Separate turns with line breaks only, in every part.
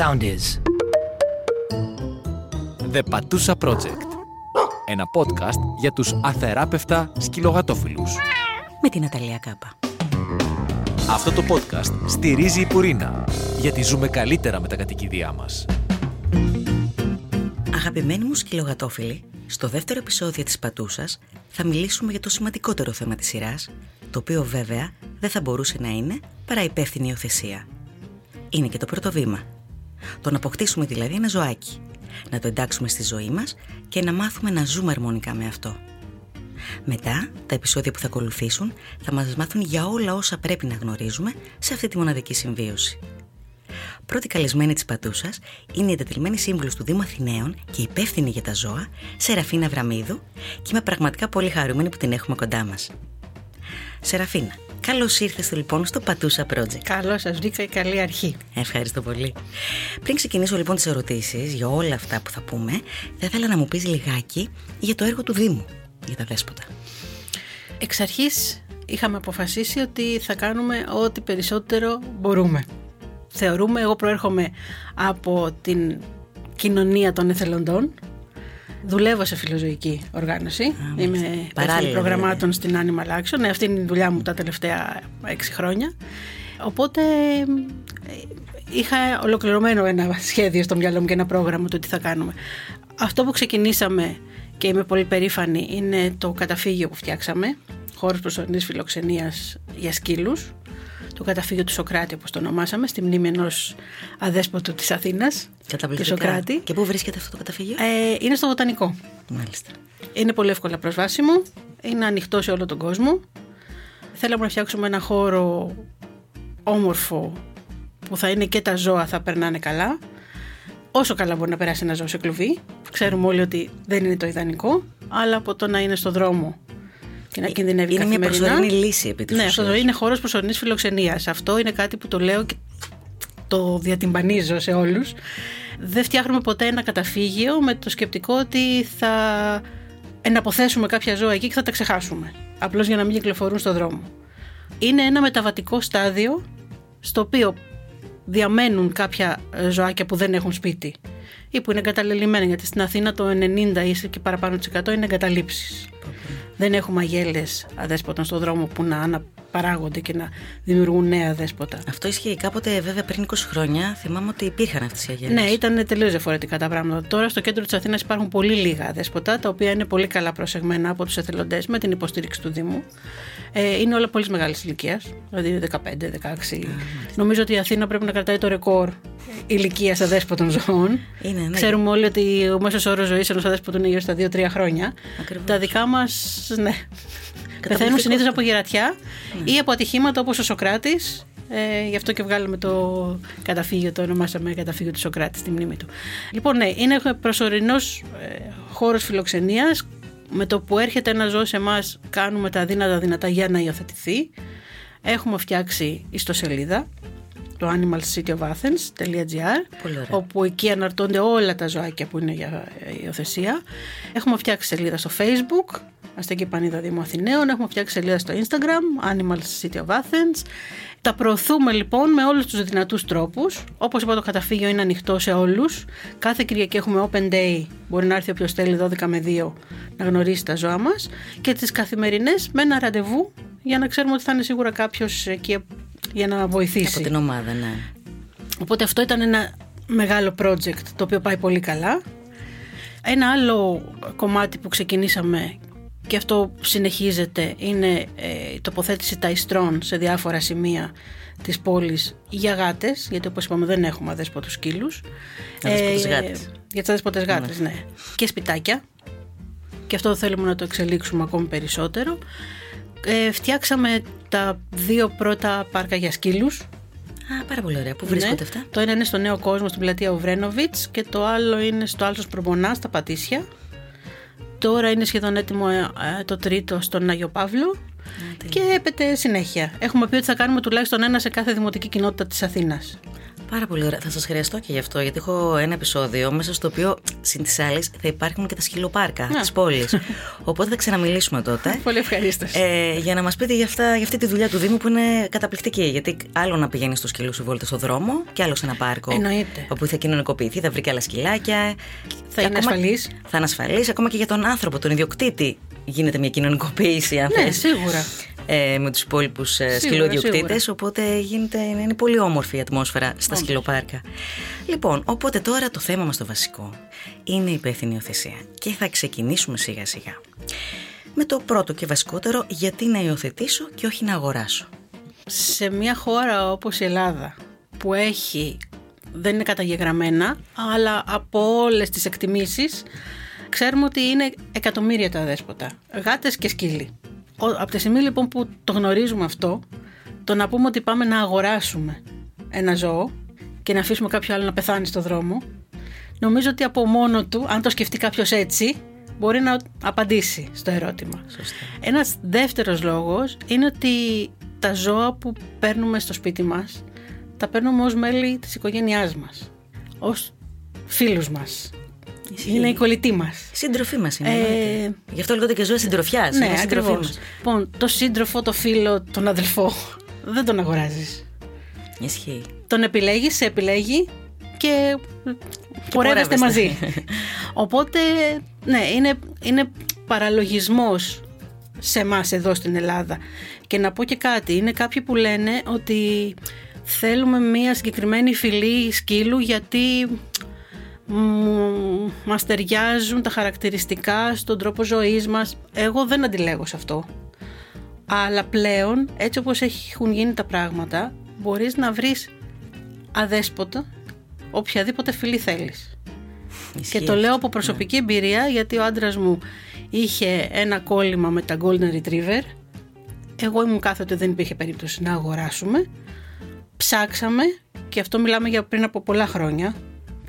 sound is.
The Patusa Project. Ένα podcast για τους αθεράπευτα σκυλογατόφιλους.
με την Αταλία Κάπα.
Αυτό το podcast στηρίζει η Πουρίνα, γιατί ζούμε καλύτερα με τα κατοικίδια μας.
Αγαπημένοι μου σκυλογατόφιλοι, στο δεύτερο επεισόδιο της Πατούσας θα μιλήσουμε για το σημαντικότερο θέμα της σειράς, το οποίο βέβαια δεν θα μπορούσε να είναι παρά υπεύθυνη υιοθεσία. Είναι και το πρώτο βήμα. Το να αποκτήσουμε δηλαδή ένα ζωάκι, να το εντάξουμε στη ζωή μας και να μάθουμε να ζούμε αρμονικά με αυτό. Μετά, τα επεισόδια που θα ακολουθήσουν θα μας μάθουν για όλα όσα πρέπει να γνωρίζουμε σε αυτή τη μοναδική συμβίωση. Πρώτη καλεσμένη της Πατούσας είναι η εντετελμένη σύμβουλος του Δήμου Αθηναίων και υπεύθυνη για τα ζώα, Σεραφίνα Βραμίδου και είμαι πραγματικά πολύ χαρούμενη που την έχουμε κοντά μας. Σεραφίνα, καλώς ήρθες λοιπόν στο Πατούσα Project.
Καλώ σας βρήκα, καλή αρχή.
Ευχαριστώ πολύ. Πριν ξεκινήσω λοιπόν τις ερωτήσεις για όλα αυτά που θα πούμε, θα ήθελα να μου πεις λιγάκι για το έργο του Δήμου, για τα δέσποτα.
Εξ αρχής είχαμε αποφασίσει ότι θα κάνουμε ό,τι περισσότερο μπορούμε. Θεωρούμε, εγώ προέρχομαι από την κοινωνία των εθελοντών. Δουλεύω σε φιλοζωική οργάνωση.
μάλιστα.
Είμαι
Παράλληλα,
παράλληλα προγραμμάτων στην Animal Action. Ναι, αυτή είναι η δουλειά μου τα τελευταία έξι χρόνια. Οπότε ε, είχα ολοκληρωμένο ένα σχέδιο στο μυαλό μου και ένα πρόγραμμα του τι θα κάνουμε. Αυτό που ξεκινήσαμε και είμαι πολύ περήφανη είναι το καταφύγιο που φτιάξαμε, χώρος προσωρινής φιλοξενίας για σκύλους, το καταφύγιο του Σοκράτη όπως το ονομάσαμε, στη μνήμη ενός αδέσποτου της Αθήνας, του
Καταπληκτικά.
Σοκράτη.
Και πού βρίσκεται αυτό το καταφύγιο;
Ε, είναι στο Βοτανικό.
Μάλιστα.
Είναι πολύ εύκολα προσβάσιμο, είναι ανοιχτό σε όλο τον κόσμο. Θέλαμε να φτιάξουμε ένα χώρο όμορφο που θα είναι και τα ζώα θα περνάνε καλά. Όσο καλά μπορεί να περάσει ένα ζώο σε κλουβί. Ξέρουμε όλοι ότι δεν είναι το ιδανικό, αλλά από το να είναι στο δρόμο και να κινδυνεύει
Είναι μια
καθημερινά.
προσωρινή λύση επί της
Ναι,
ουσίας.
αυτό είναι χώρος προσωρινής φιλοξενίας. Αυτό είναι κάτι που το λέω και το διατυμπανίζω σε όλους. Δεν φτιάχνουμε ποτέ ένα καταφύγιο με το σκεπτικό ότι θα εναποθέσουμε κάποια ζώα εκεί και θα τα ξεχάσουμε. Απλώς για να μην κυκλοφορούν στον δρόμο. Είναι ένα μεταβατικό στάδιο στο οποίο διαμένουν κάποια ε, ζωάκια που δεν έχουν σπίτι ή που είναι εγκαταλελειμμένα γιατί στην Αθήνα το 90 ή και παραπάνω της 100 είναι εγκαταλείψεις. Δεν έχουμε αγέλες αδέσποτων στον δρόμο που να αναπαράγονται και να δημιουργούν νέα αδέσποτα.
Αυτό ισχύει κάποτε βέβαια πριν 20 χρόνια. Θυμάμαι ότι υπήρχαν αυτές οι αγέλες.
Ναι, ήταν τελείως διαφορετικά τα πράγματα. Τώρα στο κέντρο της Αθήνας υπάρχουν πολύ λίγα αδέσποτα, τα οποία είναι πολύ καλά προσεγμένα από τους εθελοντές με την υποστήριξη του Δήμου. Ε, είναι όλα πολύ μεγάλης ηλικίας, δηλαδή 15-16. Νομίζω ότι η Αθήνα πρέπει να κρατάει το ρεκόρ ηλικίας αδέσποτων ζώων.
Είναι, ναι.
Ξέρουμε όλοι ότι ο μέσος όρος ζωής ενός αδέσποτου είναι γύρω στα 2-3 χρόνια.
Ακριβώς.
Τα δικά μας, ναι. Πεθαίνουν συνήθως από γερατιά
Ναι.
ή από ατυχήματα όπως ο Σοκράτης. Ε, γι' αυτό και βγάλαμε το καταφύγιο, το ονομάσαμε καταφύγιο του Σοκράτη στη μνήμη του. Λοιπόν, ναι, είναι προσωρινός ε, χώρος φιλοξενίας. Με το που έρχεται ένα ζώο σε εμάς, κάνουμε τα αδύνατα δυνατά για να υιοθετηθεί. Έχουμε φτιάξει ιστοσελίδα το animalcityofAthens.gr
Πολύ ωραία.
όπου εκεί αναρτώνται όλα τα ζωάκια που είναι για ε, υιοθεσία. Έχουμε φτιάξει σελίδα στο facebook Αστική Πανίδα Δήμου Αθηναίων. Έχουμε φτιάξει σελίδα στο Instagram, Animal City of Athens. Τα προωθούμε λοιπόν με όλους τους δυνατούς τρόπους. Όπως είπα το καταφύγιο είναι ανοιχτό σε όλους. Κάθε Κυριακή έχουμε open day, μπορεί να έρθει όποιος θέλει 12 με 2 να γνωρίσει τα ζώα μας. Και τις καθημερινές με ένα ραντεβού για να ξέρουμε ότι θα είναι σίγουρα κάποιος εκεί για να βοηθήσει.
Από την ομάδα, ναι.
Οπότε αυτό ήταν ένα μεγάλο project το οποίο πάει πολύ καλά. Ένα άλλο κομμάτι που ξεκινήσαμε και αυτό συνεχίζεται είναι ε, η τοποθέτηση ταϊστρών σε διάφορα σημεία της πόλης για γάτες, γιατί όπως είπαμε δεν έχουμε αδέσποτους σκύλους.
Αδέσποτες γάτες.
Για τις αδέσποτες γάτες, ναι. Και σπιτάκια. Και αυτό θέλουμε να το εξελίξουμε ακόμη περισσότερο. Ε, φτιάξαμε τα δύο πρώτα πάρκα για σκύλους
Α, πάρα πολύ ωραία. Πού βρίσκονται
ναι.
αυτά;
Το ένα είναι στο Νέο Κόσμο στην πλατεία Οβρένοβιτ και το άλλο είναι στο Άλσο Προμονά στα Πατήσια. Τώρα είναι σχεδόν έτοιμο ε, το τρίτο στον Άγιο Παύλο και έπεται συνέχεια. Έχουμε πει ότι θα κάνουμε τουλάχιστον ένα σε κάθε δημοτική κοινότητα της Αθήνας.
Πάρα πολύ ωραία. Θα σας χρειαστώ και γι' αυτό, γιατί έχω ένα επεισόδιο μέσα στο οποίο συν της άλλης θα υπάρχουν και τα σκυλοπάρκα της πόλης. Οπότε θα ξαναμιλήσουμε τότε.
Πολύ ευχαρίστως.
Ε, για να μας πείτε για, αυτά, για αυτή τη δουλειά του Δήμου που είναι καταπληκτική. Γιατί άλλο να πηγαίνει στο σκυλού σου βόλτα στο δρόμο και άλλο σε ένα πάρκο.
Εννοείται.
Όπου θα κοινωνικοποιηθεί, θα βρει και άλλα σκυλάκια.
Θα είναι ασφαλής.
Θα είναι ασφαλής. Ακόμα και για τον άνθρωπο, τον ιδιοκτήτη, γίνεται μια κοινωνικοποίηση, αν
Ναι,
θες,
σίγουρα.
Ε, με τους υπόλοιπους
Σίγουρα,
σκυλοδιοκτήτες.
σίγουρα.
Οπότε γίνεται, είναι πολύ όμορφη η ατμόσφαιρα στα σκυλοπάρκα. Λοιπόν, οπότε τώρα το θέμα μας το βασικό είναι η υπεύθυνη υιοθεσία. Και θα ξεκινήσουμε σιγά σιγά. Με το πρώτο και βασικότερο, γιατί να υιοθετήσω και όχι να αγοράσω.
Σε μια χώρα όπως η Ελλάδα που έχει, δεν είναι καταγεγραμμένα, αλλά από όλες τις εκτιμήσεις ξέρουμε ότι είναι εκατομμύρια τα δέσποτα, γάτες και σκύλοι. Ο- Από τη στιγμή λοιπόν που το γνωρίζουμε αυτό, το να πούμε ότι πάμε να αγοράσουμε ένα ζώο και να αφήσουμε κάποιο άλλο να πεθάνει στο δρόμο, νομίζω ότι από μόνο του, αν το σκεφτεί κάποιος έτσι, μπορεί να απαντήσει στο ερώτημα.
Σωστά.
Ένας δεύτερος λόγος είναι ότι τα ζώα που παίρνουμε στο σπίτι μας τα παίρνουμε ως μέλη της οικογένειάς μας, ως φίλους μας.
Ισχύει.
Είναι η κολλητή μας.
Σύντροφή μας είναι.
Ε,
εννοείται. Γι' αυτό λέγονται και ζώα συντροφιάς.
Ναι, ακριβώς. Λοιπόν, το σύντροφο, το φίλο, τον αδελφό, δεν τον αγοράζεις.
Ισχύει.
Τον επιλέγεις, σε επιλέγει και πορεύεστε
πορεύεστε.
μαζί. Οπότε, ναι, είναι, είναι παραλογισμός σε εμάς εδώ στην Ελλάδα. Και να πω και κάτι, είναι κάποιοι που λένε ότι θέλουμε μία συγκεκριμένη φυλή σκύλου γιατί μου- μας ταιριάζουν τα χαρακτηριστικά στον τρόπο ζωής μας. Εγώ δεν αντιλέγω σε αυτό. Αλλά πλέον, έτσι όπως έχουν γίνει τα πράγματα, μπορείς να βρεις αδέσποτα οποιαδήποτε φυλή θέλεις.
Ισχύει
Και το λέω
αυτό.
από προσωπική εμπειρία γιατί ο άντρας μου είχε ένα κόλλημα με τα Golden Retriever. Εγώ ήμουν κάθετη δεν υπήρχε περίπτωση να αγοράσουμε. Ψάξαμε και αυτό μιλάμε για πριν από πολλά χρόνια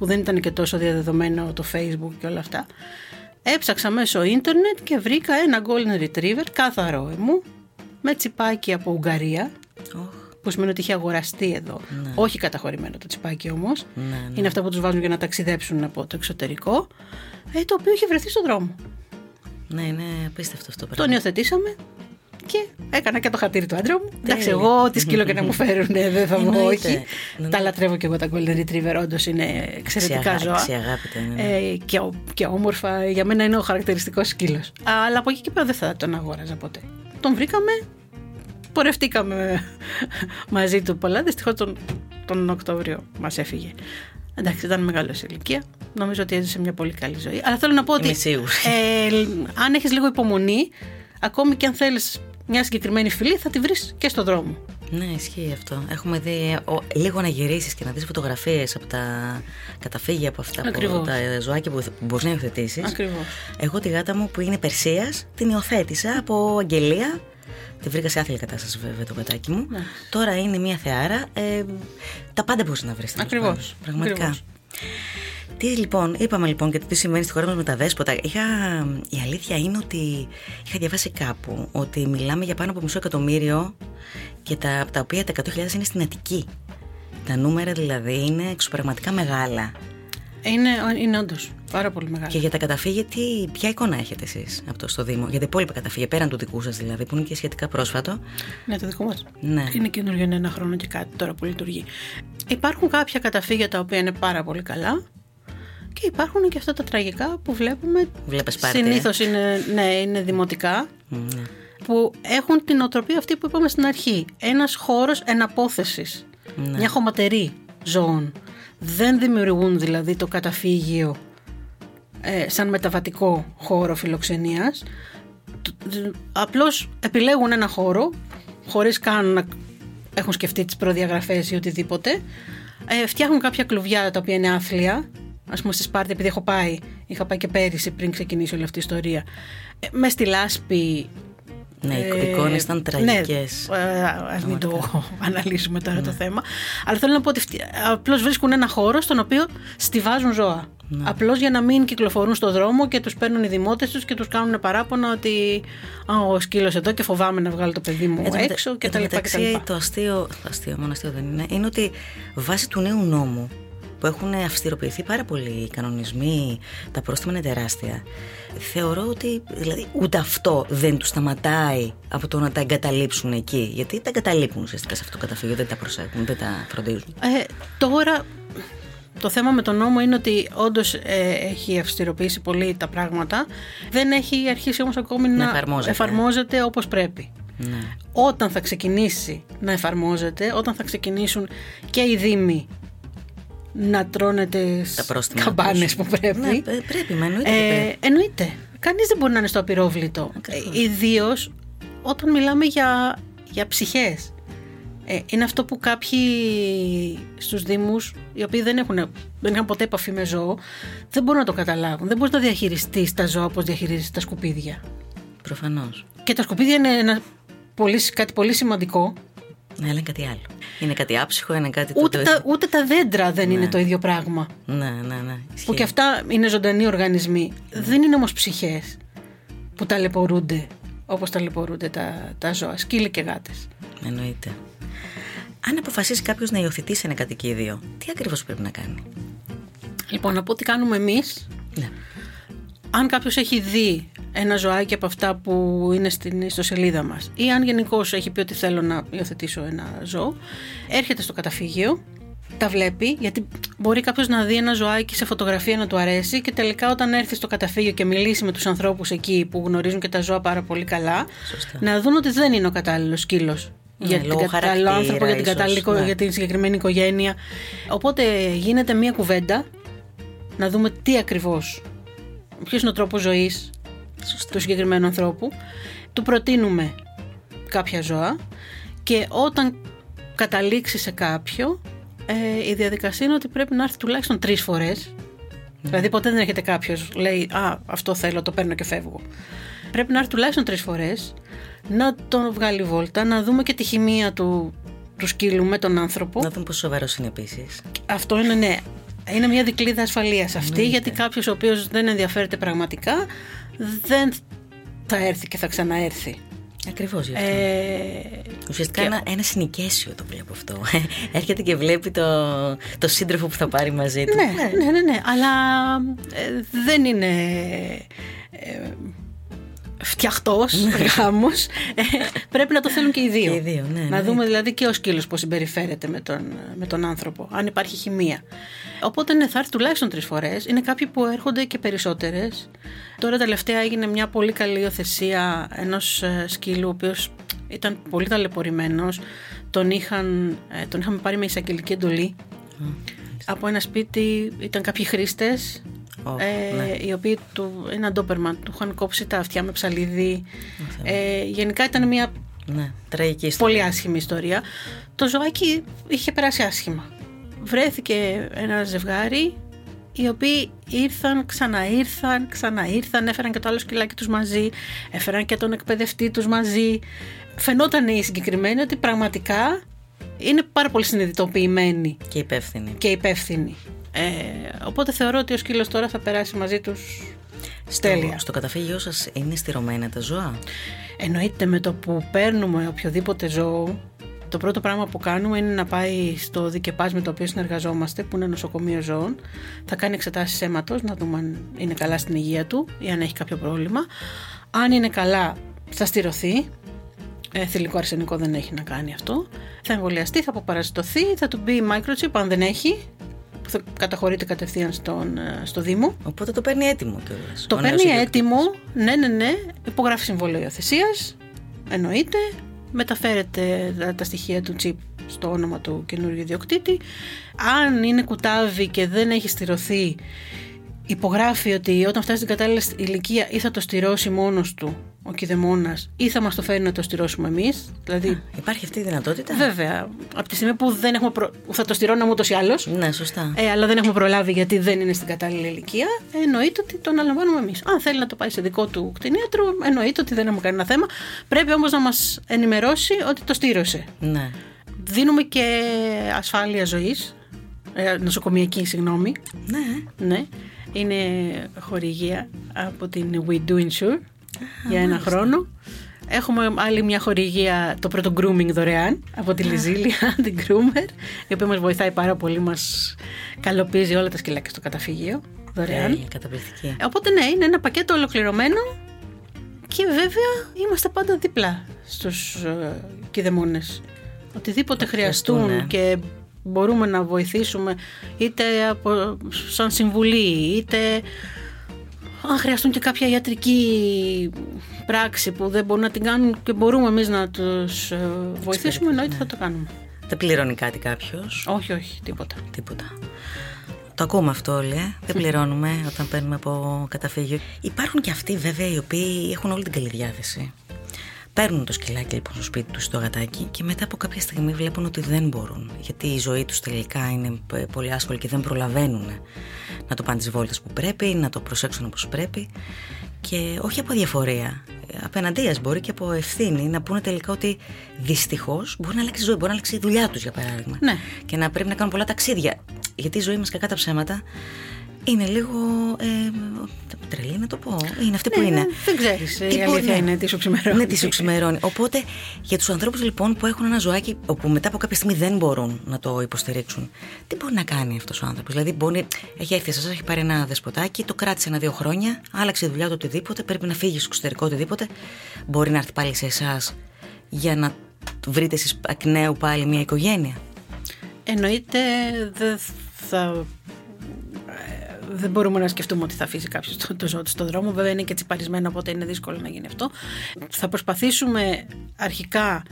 που δεν ήταν και τόσο διαδεδομένο το facebook και όλα αυτά. Έψαξα μέσω ίντερνετ και βρήκα ένα Golden Retriever κάθαρο μου με τσιπάκι από Ουγγαρία
Οχ,
που σημαίνει ότι είχε αγοραστεί εδώ. Όχι καταχωρημένο το τσιπάκι όμως.
Ναι, ναι.
Είναι αυτά που τους βάζουν για να ταξιδέψουν από το εξωτερικό. Ε, το οποίο είχε βρεθεί στον δρόμο.
Ναι, είναι απίστευτο αυτό το
Τον
πράγμα.
υιοθετήσαμε και έκανα και το χατήρι του άντρα μου. Εντάξει,
Τέλεια.
εγώ τι σκύλο και να μου φέρουν, ε, δεν θα πω
Εννοείται.
όχι.
Ναι,
Τα
ναι.
λατρεύω και εγώ τα Golden Retriever, όντως είναι εξαιρετικά
Ξιαγά-
ζώα.
ξιαγάπητα είναι, ναι.
Ε, και, ο- και όμορφα, για μένα είναι ο χαρακτηριστικός σκύλος. Αλλά από εκεί και πέρα δεν θα τον αγόραζα ποτέ. Τον βρήκαμε, πορευτήκαμε μαζί του πολλά. Δυστυχώς τον, τον Οκτώβριο μας έφυγε. Εντάξει, ήταν μεγάλος σε ηλικία. Νομίζω ότι έζησε μια πολύ καλή ζωή. Αλλά θέλω να πω ότι.
Είμαι σίγουρη.
ε, αν έχεις λίγο υπομονή, ακόμη και αν θέλεις μια συγκεκριμένη φυλή, θα τη βρεις και στο δρόμο.
Ναι, ισχύει αυτό. Έχουμε δει ο, λίγο να γυρίσεις και να δεις φωτογραφίες από τα καταφύγια από αυτά από
Ακριβώς.
τα ζωάκια που μπορείς να υιοθετήσεις.
Ακριβώς.
Εγώ τη γάτα μου που είναι Περσίας την υιοθέτησα από αγγελία. Τη βρήκα σε άθλια κατάσταση βέβαια το κατάκι μου.
Ναι.
Τώρα είναι μια θεάρα. Ε, τα πάντα μπορείς να βρεις.
Ακριβώς.
Πραγματικά.
Ακριβώς.
Τι λοιπόν, είπαμε λοιπόν και τι συμβαίνει στη χώρα μας με τα δέσποτα. Είχα, η αλήθεια είναι ότι είχα διαβάσει κάπου ότι μιλάμε για πάνω από μισό εκατομμύριο και τα, από τα οποία τα 100.000 είναι στην Αττική. Τα νούμερα δηλαδή είναι εξωπραγματικά μεγάλα.
Είναι, είναι όντως πάρα πολύ μεγάλο.
Και για τα καταφύγια, τι, ποια εικόνα έχετε εσείς από το στο Δήμο, για τα υπόλοιπα καταφύγια, πέραν του δικού σας δηλαδή, που είναι και σχετικά πρόσφατο.
Ναι, το δικό μας.
Ναι.
Είναι καινούριο, είναι ένα χρόνο και κάτι τώρα που λειτουργεί. Υπάρχουν κάποια καταφύγια τα οποία είναι πάρα πολύ καλά και υπάρχουν και αυτά τα τραγικά που βλέπουμε.
Βλέπεις πάρτι, ε;
Συνήθως είναι, ναι, είναι δημοτικά
Μ, ναι.
που έχουν την οτροπία αυτή που είπαμε στην αρχή. Ένας χώρος εναπόθεσης.
Ναι.
Μια χωματερή ζώων. Δεν δημιουργούν δηλαδή το καταφύγιο ε, σαν μεταβατικό χώρο φιλοξενίας. Τ- τ- Απλώς επιλέγουν ένα χώρο χωρίς καν να έχουν σκεφτεί τις προδιαγραφές ή οτιδήποτε. Ε, φτιάχνουν κάποια κλουβιά τα οποία είναι άθλια. Α πούμε στη Σπάρτη, επειδή έχω πάει, είχα πάει και πέρυσι πριν ξεκινήσει όλη αυτή η ιστορία. Ε, μες στη λάσπη
Ναι, οι
Ε,
εικόνες ήταν τραγικές.
Ναι, ε, ας μην το αναλύσουμε τώρα το θέμα. Αλλά θέλω να πω ότι απλώς βρίσκουν ένα χώρο στον οποίο στηβάζουν ζώα.
Ναι.
Απλώς για να μην κυκλοφορούν στο δρόμο και τους παίρνουν οι δημότες τους και τους κάνουν παράπονα ότι «Α, ο σκύλος εδώ και φοβάμαι να βγάλω το παιδί μου
Εν τω μετα-
έξω και
εν τω
τα λοιπά και τα
μεταξύ,
λοιπά.
Το αστείο, το αστείο, μόνο αστείο δεν είναι, είναι ότι βάσει του νέου νόμου που έχουν αυστηροποιηθεί πάρα πολύ οι κανονισμοί, τα πρόστιμα είναι τεράστια. Θεωρώ ότι δηλαδή, ούτε αυτό δεν τους σταματάει από το να τα εγκαταλείψουν εκεί. Γιατί τα εγκαταλείπουν ουσιαστικά σε αυτό το καταφύγιο, δεν τα προσέχουν, δεν τα φροντίζουν.
Ε, τώρα το θέμα με τον νόμο είναι ότι όντως έχει αυστηροποιήσει πολύ τα πράγματα. Δεν έχει αρχίσει όμως ακόμη να,
εφαρμόζεται.
εφαρμόζεται όπως πρέπει.
Ναι.
Όταν θα ξεκινήσει να εφαρμόζεται, όταν θα ξεκινήσουν και οι δήμοι να τρώνε τις
Τα πρόστιμα
καμπάνες
τους.
που πρέπει.
Ναι, ε, πρέπει, μα εννοείται.
Ε,
πρέπει.
εννοείται. Κανείς δεν μπορεί να είναι στο απειρόβλητο.
Ακριβώς.
Ιδίως όταν μιλάμε για, για ψυχές. Ε, είναι αυτό που κάποιοι στους δήμους, οι οποίοι δεν, έχουν, δεν είχαν ποτέ επαφή με ζώο, δεν μπορούν να το καταλάβουν. Δεν μπορείς να διαχειριστείς τα ζώα όπως διαχειρίζεις τα σκουπίδια.
Προφανώς.
Και τα σκουπίδια είναι ένα πολύ, κάτι πολύ σημαντικό.
Ναι, αλλά είναι κάτι άλλο. Είναι κάτι άψυχο, είναι κάτι
Ούτε
το.
τα, ούτε τα δέντρα δεν είναι το ίδιο πράγμα.
Ναι, ναι, ναι.
Που
ισχύει.
και αυτά είναι ζωντανοί οργανισμοί. Δεν είναι όμως ψυχές που ταλαιπωρούνται όπως ταλαιπωρούνται τα, τα ζώα, σκύλοι και γάτες.
Εννοείται. Αν αποφασίσει κάποιος να υιοθετήσει ένα κατοικίδιο, τι ακριβώς πρέπει να κάνει;
Λοιπόν, από ό,τι κάνουμε εμείς,
Ναι.
αν κάποιος έχει δει ένα ζωάκι από αυτά που είναι στην ιστοσελίδα μας ή αν γενικώ έχει πει ότι θέλω να υιοθετήσω ένα ζώο, έρχεται στο καταφύγιο, τα βλέπει, γιατί μπορεί κάποιος να δει ένα ζωάκι σε φωτογραφία να του αρέσει και τελικά όταν έρθει στο καταφύγιο και μιλήσει με τους ανθρώπους εκεί που γνωρίζουν και τα ζώα πάρα πολύ καλά,
Σωστά.
να δουν ότι δεν είναι ο κατάλληλος σκύλος
Ναι,
για, την
λόγω
κατάλληλο
χαρακτήρα,
άνθρωπο, για την,
ίσως,
κατάλληλη,
ναι.
για την συγκεκριμένη οικογένεια. Οπότε γίνεται μία κουβέντα να δούμε τι ακριβώς, ποιος είναι ο τρόπος ζωής
Σωστά.
του συγκεκριμένου ανθρώπου. Του προτείνουμε κάποια ζώα και όταν καταλήξει σε κάποιο, ε, η διαδικασία είναι ότι πρέπει να έρθει τουλάχιστον τρεις φορές. Δηλαδή ποτέ δεν έρχεται κάποιος, λέει Α, αυτό θέλω, το παίρνω και φεύγω. Πρέπει να έρθει τουλάχιστον τρεις φορές, να τον βγάλει βόλτα, να δούμε και τη χημεία του, του σκύλου με τον άνθρωπο.
Να δούμε πόσο σοβαρός είναι επίσης.
Αυτό είναι ναι. Είναι μια δικλίδα ασφαλείας αυτή, γιατί κάποιος ο οποίος δεν ενδιαφέρεται πραγματικά δεν θα έρθει και θα ξαναέρθει.
Ακριβώς γι' αυτό.
Ε,
Ουσιαστικά
και-
ένα, ένα συνοικέσιο το βλέπω αυτό. Έρχεται και βλέπει το, το σύντροφο που θα πάρει μαζί του.
ναι, ναι, ναι, ναι, αλλά ε, δεν είναι ε, φτιαχτός γάμος. Ε, πρέπει να το θέλουν και οι δύο.
Και οι δύο, ναι,
να
ναι.
δούμε δηλαδή και ο σκύλος πώς συμπεριφέρεται με τον, με τον άνθρωπο, αν υπάρχει χημεία. Οπότε ναι, θα έρθει τουλάχιστον τρεις φορές. Είναι κάποιοι που έρχονται και περισσότερες. Τώρα τελευταία έγινε μια πολύ καλή υιοθεσία ενός ε, σκύλου, ο οποίος ήταν πολύ ταλαιπωρημένος. Τον, είχαν, ε, τον είχαμε πάρει με εισαγγελική εντολή. Από ένα σπίτι ήταν κάποιοι χρήστες.
Ω,
ε,
ναι.
οι οποίοι του, ένα ντόπερμαν, του είχαν κόψει τα αυτιά με ψαλίδι. Ε, γενικά ήταν μια
Ναι, τραγική ιστορία.
πολύ άσχημη ιστορία. Το ζωάκι είχε περάσει άσχημα. Βρέθηκε ένα ζευγάρι οι οποίοι ήρθαν, ξαναήρθαν, ξαναήρθαν, έφεραν και το άλλο σκυλάκι τους μαζί, έφεραν και τον εκπαιδευτή τους μαζί. Φαινόταν οι συγκεκριμένοι ότι πραγματικά είναι πάρα πολύ συνειδητοποιημένοι
Και υπεύθυνη.
και υπεύθυνοι. Ε, οπότε θεωρώ ότι ο σκύλος τώρα θα περάσει μαζί τους τέλεια.
Στο, στο καταφύγιό σας είναι στηρωμένα τα ζώα;
Εννοείται με το που παίρνουμε οποιοδήποτε ζώο, το πρώτο πράγμα που κάνουμε είναι να πάει στο δικεπάζ με το οποίο συνεργαζόμαστε, που είναι νοσοκομείο ζώων. Θα κάνει εξετάσεις αίματος, να δούμε αν είναι καλά στην υγεία του ή αν έχει κάποιο πρόβλημα. Αν είναι καλά, θα στηρωθεί. Ε, θηλυκό αρσενικό δεν έχει να κάνει αυτό. Θα εμβολιαστεί, θα αποπαρασιτωθεί, θα του μπει microchip αν δεν έχει, που θα καταχωρείται κατευθείαν στον, ε, στο Δήμο.
Οπότε το παίρνει έτοιμο κιόλα.
Το παίρνει έτοιμο, ναι, ναι, ναι, υπογράφει συμβόλαιο υιοθεσίας, εννοείται, μεταφέρεται τα, τα στοιχεία του τσιπ στο όνομα του καινούργιου ιδιοκτήτη. Αν είναι κουτάβι και δεν έχει στηρωθεί, υπογράφει ότι όταν φτάσει στην κατάλληλη ηλικία ή θα το στηρώσει μόνος του ο κηδεμόνας ή θα μας το φέρει να το στηρώσουμε εμείς. Δηλαδή,
Υπάρχει αυτή η δυνατότητα;
βέβαια, από τη στιγμή που δεν έχουμε προ... θα το στηρώναμε ούτως ή άλλως,
Ναι, σωστά.
ε, αλλά δεν έχουμε προλάβει γιατί δεν είναι στην κατάλληλη ηλικία, εννοείται ότι το αναλαμβάνουμε εμείς. Αν θέλει να το πάει σε δικό του κτηνίατρο, εννοείται ότι δεν έχουμε κανένα θέμα. Πρέπει όμως να μας ενημερώσει ότι το στήρωσε.
Ναι.
Δίνουμε και ασφάλεια ζωής. Ε, νοσοκομιακή, συγγνώμη.
Ναι.
Ναι. Είναι χορηγία από την We Do Insure για ένα χρόνο. Έχουμε άλλη μια χορηγία, το πρώτο grooming δωρεάν από τη Λιζίλια, την groomer, η οποία μας βοηθάει πάρα πολύ, μας καλοπίζει όλα τα σκυλάκια στο καταφύγιο δωρεάν.
Τέλεια, καταπληκτική.
Ε, Οπότε ναι, είναι ένα πακέτο ολοκληρωμένο και βέβαια είμαστε πάντα δίπλα στους ε, κηδεμόνες. Οτιδήποτε χρειαστούν
χρειαστούν, ναι.
και μπορούμε να βοηθήσουμε είτε από, σαν συμβουλή είτε αν χρειαστούν και κάποια ιατρική πράξη που δεν μπορούν να την κάνουν και μπορούμε εμείς να τους ε, βοηθήσουμε εννοείται θα το κάνουμε.
Δεν πληρώνει κάτι κάποιος.
Όχι, όχι, τίποτα.
Τίποτα. Το ακούμε αυτό όλοι, ε. δεν πληρώνουμε όταν παίρνουμε από καταφύγιο. Υπάρχουν και αυτοί βέβαια οι οποίοι έχουν όλη την καλή διάθεση. Παίρνουν το σκυλάκι λοιπόν στο σπίτι τους, στο γατάκι και μετά από κάποια στιγμή βλέπουν ότι δεν μπορούν. Γιατί η ζωή τους τελικά είναι π- πολύ άσχολη και δεν προλαβαίνουν να το πάνε τις βόλτες που πρέπει, να το προσέξουν όπως πρέπει. Και όχι από διαφορία. Απέναντίας μπορεί και από ευθύνη να πούνε τελικά ότι δυστυχώς μπορεί να αλλάξει η ζωή, μπορεί να αλλάξει η δουλειά τους για παράδειγμα.
Ναι.
Και να πρέπει να κάνουν πολλά ταξίδια. Γιατί η ζωή μας κακά τα ψέματα είναι λίγο. Ε, τρελή να το πω. Είναι αυτή που
Ναι,
είναι.
δεν ξέρεις, η
Τι
αλήθεια
μπορεί-
είναι, τι σου ξημερώνει.
Ναι, τι σου ξημερώνει. Οπότε για τους ανθρώπους λοιπόν που έχουν ένα ζωάκι όπου μετά από κάποια στιγμή δεν μπορούν να το υποστηρίξουν, τι μπορεί να κάνει αυτός ο άνθρωπος; Δηλαδή, μπορεί, έχει έρθει σε εσάς, έχει πάρει ένα δεσποτάκι, το κράτησε ένα-δύο χρόνια, άλλαξε τη δουλειά του οτιδήποτε, πρέπει να φύγει στο εξωτερικό οτιδήποτε. Μπορεί να έρθει πάλι σε εσάς για να βρείτε εσείς εκ νέου πάλι μια οικογένεια;
Εννοείται δεν θα. Ε, Δεν μπορούμε να σκεφτούμε ότι θα αφήσει κάποιος το, το ζώο του στον δρόμο. Βέβαια είναι και τσιπαρισμένο, οπότε είναι δύσκολο να γίνει αυτό. Θα προσπαθήσουμε αρχικά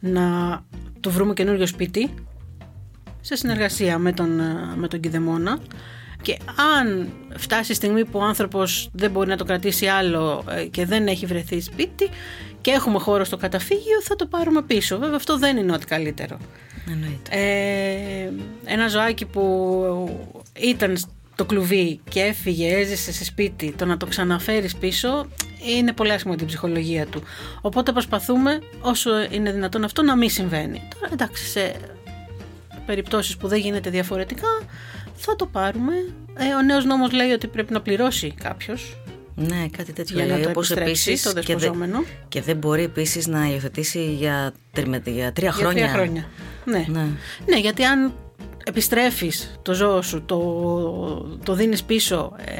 να του βρούμε καινούριο σπίτι σε συνεργασία με τον, ε, με τον κηδεμόνα και αν φτάσει η στιγμή που ο άνθρωπος δεν μπορεί να το κρατήσει άλλο ε, και δεν έχει βρεθεί σπίτι και έχουμε χώρο στο καταφύγιο θα το πάρουμε πίσω. Βέβαια αυτό δεν είναι ό,τι καλύτερο.
Εννοείται.
Ε, ένα ζωάκι που ήταν στο κλουβί και έφυγε, έζησε σε σπίτι, το να το ξαναφέρεις πίσω είναι πολύ άσχημο για την ψυχολογία του. Οπότε προσπαθούμε όσο είναι δυνατόν αυτό να μην συμβαίνει. Τώρα εντάξει, σε περιπτώσεις που δεν γίνεται διαφορετικά θα το πάρουμε. Ε, ο νέος νόμος λέει ότι πρέπει να πληρώσει κάποιος
Ναι, κάτι τέτοιο
για να
λέει.
το
Όπως
επιστρέψει
επίσης
το
και, δε-
δεσποζόμενο.
και δεν μπορεί επίσης να υιοθετήσει για, τρι- για τρία
Για
χρόνια.
τρία χρόνια. Ναι.
Ναι.
ναι, γιατί αν επιστρέφεις το ζώο σου, το, το δίνεις πίσω, ε,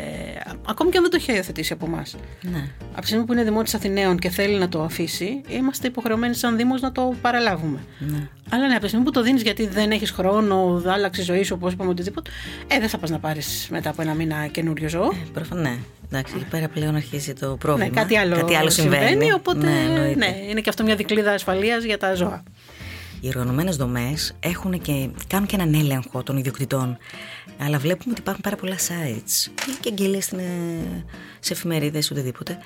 ακόμη και αν δεν το έχει υιοθετήσει από εμάς.
Ναι.
Από τη στιγμή που είναι δημότης Αθηναίων και θέλει να το αφήσει, είμαστε υποχρεωμένοι σαν Δήμος να το παραλάβουμε.
Ναι.
Αλλά ναι, από τη στιγμή που το δίνεις γιατί δεν έχεις χρόνο, δεν άλλαξες η ζωής σου, όπως είπαμε, οτιδήποτε, ε, δεν θα πας να πάρεις μετά από ένα μήνα καινούριο ζώο.
Προφα- ναι. Εντάξει, εκεί πέρα πλέον αρχίζει το πρόβλημα.
Ναι, κάτι άλλο,
κάτι άλλο συμβαίνει.
Οπότε
Ναι,
ναι,
εννοείται.
είναι και αυτό μια δικλίδα ασφαλείας για τα ζώα.
Οι οργανωμένες δομές έχουν και, κάνουν και έναν έλεγχο των ιδιοκτητών. Αλλά βλέπουμε ότι υπάρχουν πάρα πολλά sites ή και αγγελίες σε εφημερίδες οτιδήποτε,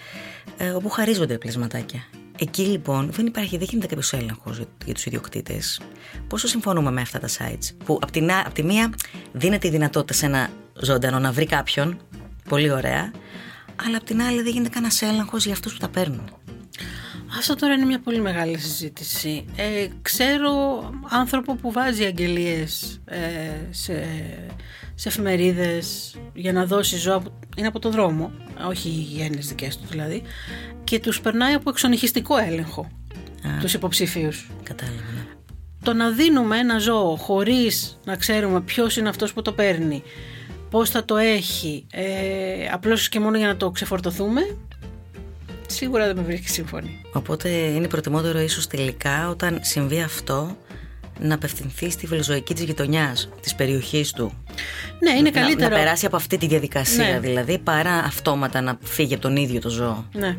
ε, όπου χαρίζονται πλασματάκια. Εκεί λοιπόν δεν υπάρχει, δεν γίνεται κάποιος έλεγχος για, για τους ιδιοκτήτες. Πόσο συμφωνούμε με αυτά τα sites, που απ' την, α- απ' τη μία δίνεται η δυνατότητα σε ένα ζωντανό να βρει κάποιον, πολύ ωραία, αλλά απ' την άλλη δεν γίνεται κανένας έλεγχος για αυτούς που τα παίρνουν.
Αυτό τώρα είναι μια πολύ μεγάλη συζήτηση. Ε, ξέρω άνθρωπο που βάζει αγγελίες ε, σε, σε εφημερίδες για να δώσει ζώα που είναι από το δρόμο, όχι οι γέννες δικές του δηλαδή, και τους περνάει από εξονυχιστικό έλεγχο
Α.
τους υποψήφιους.
Κατάλαβα. ναι.
Το να δίνουμε ένα ζώο χωρίς να ξέρουμε ποιος είναι αυτός που το παίρνει, πώς θα το έχει, ε, απλώς και μόνο για να το ξεφορτωθούμε, σίγουρα δεν με βρίσκει σύμφωνη.
Οπότε είναι προτιμότερο ίσως τελικά όταν συμβεί αυτό να απευθυνθεί στη βελζοϊκή της γειτονιάς, της περιοχής του.
Ναι, είναι
να,
καλύτερο.
Να περάσει από αυτή τη διαδικασία
Ναι.
δηλαδή, παρά αυτόματα να φύγει από τον ίδιο το ζώο.
Ναι.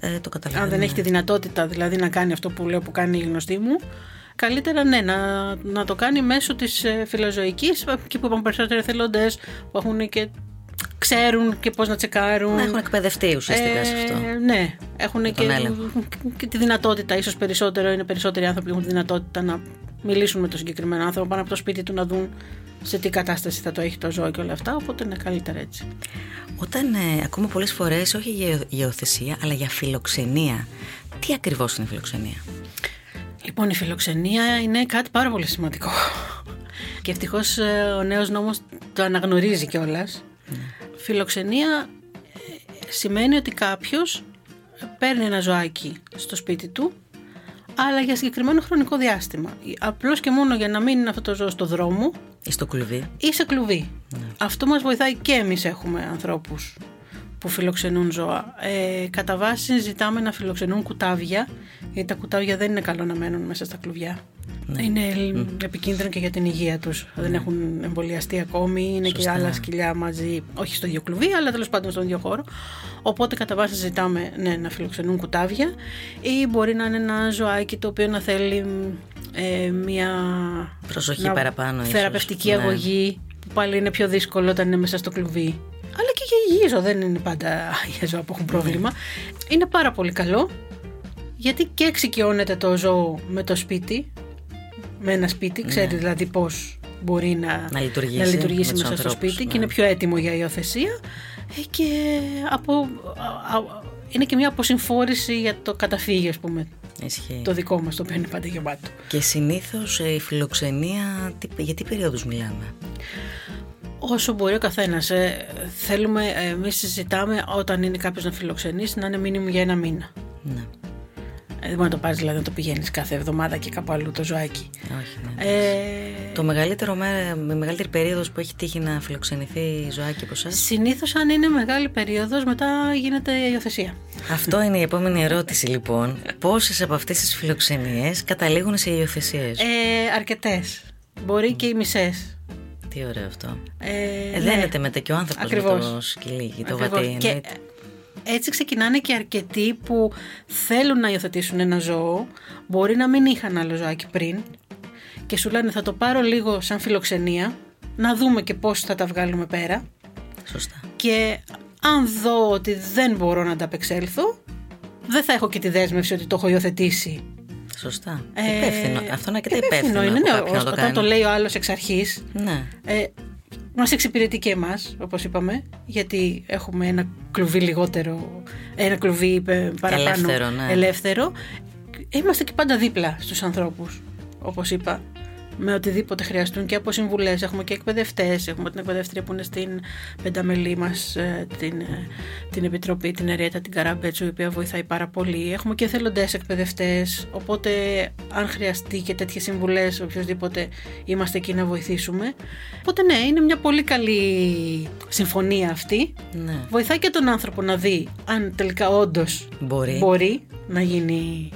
Ε, το καταλαβαίνω.
Αν δεν έχει τη δυνατότητα δηλαδή να κάνει αυτό που λέω που κάνει η γνωστή μου, καλύτερα ναι, να, να το κάνει μέσω της ε, φιλοζωικής, εκεί που υπάρχουν περισσότεροι εθελοντές, που έχουν και ξέρουν και πώς να τσεκάρουν.
Να έχουν εκπαιδευτεί ουσιαστικά σε αυτό.
Ε, ναι, έχουν
τον
και,
έλεγχο.
και τη δυνατότητα, ίσως περισσότερο είναι περισσότεροι άνθρωποι που έχουν τη δυνατότητα να μιλήσουν με τον συγκεκριμένο άνθρωπο πάνω από το σπίτι του να δουν σε τι κατάσταση θα το έχει το ζώο και όλα αυτά, οπότε είναι καλύτερα έτσι.
Όταν ε, ακούμε πολλές φορές όχι για υιοθεσία αλλά για φιλοξενία. Τι ακριβώς είναι η φιλοξενία;
Λοιπόν, η φιλοξενία είναι κάτι πάρα πολύ σημαντικό. Και ευτυχώς ο νέος νόμος το αναγνωρίζει κιόλας. Φιλοξενία ε, σημαίνει ότι κάποιος παίρνει ένα ζωάκι στο σπίτι του αλλά για συγκεκριμένο χρονικό διάστημα. Απλώς και μόνο για να μην είναι αυτό το ζώο στο δρόμο
Ή στο κλουβί.
ή σε κλουβί. Αυτό μας βοηθάει και εμείς έχουμε ανθρώπους που φιλοξενούν ζώα. Ε, κατά βάση ζητάμε να φιλοξενούν κουτάβια, γιατί τα κουτάβια δεν είναι καλό να μένουν μέσα στα κλουβιά. Είναι επικίνδυνο και για την υγεία τους. Δεν έχουν εμβολιαστεί ακόμη, είναι και
Σωστά.
άλλα σκυλιά μαζί, όχι στο ίδιο κλουβί, αλλά τέλος πάντων στον ίδιο χώρο. Οπότε κατά βάση ζητάμε ναι, να φιλοξενούν κουτάβια ή μπορεί να είναι ένα ζωάκι το οποίο να θέλει ε, μια
Προσοχή
να-
παραπάνω, ίσως.
θεραπευτική
Ναι.
αγωγή που πάλι είναι πιο δύσκολο όταν είναι μέσα στο κλουβί. Αλλά και για υγιή ζώα, δεν είναι πάντα για ζώα που έχουν πρόβλημα. Είναι πάρα πολύ καλό γιατί και εξοικειώνεται το ζώο με το σπίτι, με ένα σπίτι, ξέρει δηλαδή πώς μπορεί να,
Ναι. Να λειτουργήσει
να λειτουργήσει
με τους
μέσα στο
ανθρώπους,
σπίτι
ναι.
και είναι πιο έτοιμο για υιοθεσία Ε, και από, α- α- είναι και μια αποσυμφόρηση για το καταφύγιο, ας πούμε,
Ισχύει.
το δικό μας, το οποίο είναι πάντα γεμάτο.
Και συνήθως ε, η φιλοξενία, τι, για τι περίοδους μιλάμε;
Όσο μπορεί ο καθένας. θέλουμε, εμείς συζητάμε όταν είναι κάποιος να φιλοξενήσει να είναι μήνυμο για ένα μήνα.
Ναι.
Ε, δεν μπορεί να το πάρεις δηλαδή να το πηγαίνεις κάθε εβδομάδα και κάπου αλλού το ζωάκι.
Όχι, ναι.
Ε,
Το μεγαλύτερο, μέ- με μεγαλύτερη περίοδος που έχει τύχει να φιλοξενηθεί ζωάκι από εσάς;
Συνήθως, αν είναι μεγάλη περίοδος, μετά γίνεται υιοθεσία.
Αυτό είναι η επόμενη ερώτηση λοιπόν. Πόσες από αυτές τις φιλοξενίες καταλήγουν σε υιοθεσίες;
Ε, Αρκετές. Μπορεί και οι μισές.
Τι ωραίο αυτό.
Ε,
Ε, δένεται μετά και ο άνθρωπος με
Ακριβώς.
το σκυλί και το
Ακριβώς.
βατή.
Και
εννοείται.
Έτσι ξεκινάνε και αρκετοί που θέλουν να υιοθετήσουν ένα ζώο. Μπορεί να μην είχαν άλλο ζωάκι πριν και σου λένε θα το πάρω λίγο σαν φιλοξενία, να δούμε και πώς θα τα βγάλουμε πέρα
Σωστά.
και αν δω ότι δεν μπορώ να ανταπεξέλθω, δεν θα έχω και τη δέσμευση ότι το έχω υιοθετήσει.
Σωστά.
Ε,
υπεύθυνο. Αυτό είναι αρκετά υπεύθυνο.
είναι,
από
ναι,
κάποιον να το
όταν
κάνει.
το λέει ο άλλος εξ αρχής,
Ναι.
ε, μας εξυπηρετεί και εμάς, όπως είπαμε, γιατί έχουμε ένα κλουβί λιγότερο, ένα κλουβί ε, παραπάνω
Ελεύθερο, ναι.
ελεύθερο. Είμαστε και πάντα δίπλα στους ανθρώπους, όπως είπα, με οτιδήποτε χρειαστούν και από συμβουλές. Έχουμε και εκπαιδευτές. Έχουμε την εκπαιδεύτρια που είναι στην πενταμελή μας, την, ε, την επιτροπή, την Ερέτα, την Καράμπετσου, η οποία βοηθάει πάρα πολύ. Έχουμε και εθελοντές εκπαιδευτές. Οπότε, αν χρειαστεί και τέτοιες συμβουλές, οποιοδήποτε είμαστε εκεί να βοηθήσουμε. Οπότε, ναι, είναι μια πολύ καλή συμφωνία αυτή.
ναι.
Βοηθάει και τον άνθρωπο να δει αν τελικά όντως
Μπορεί.
μπορεί να γίνει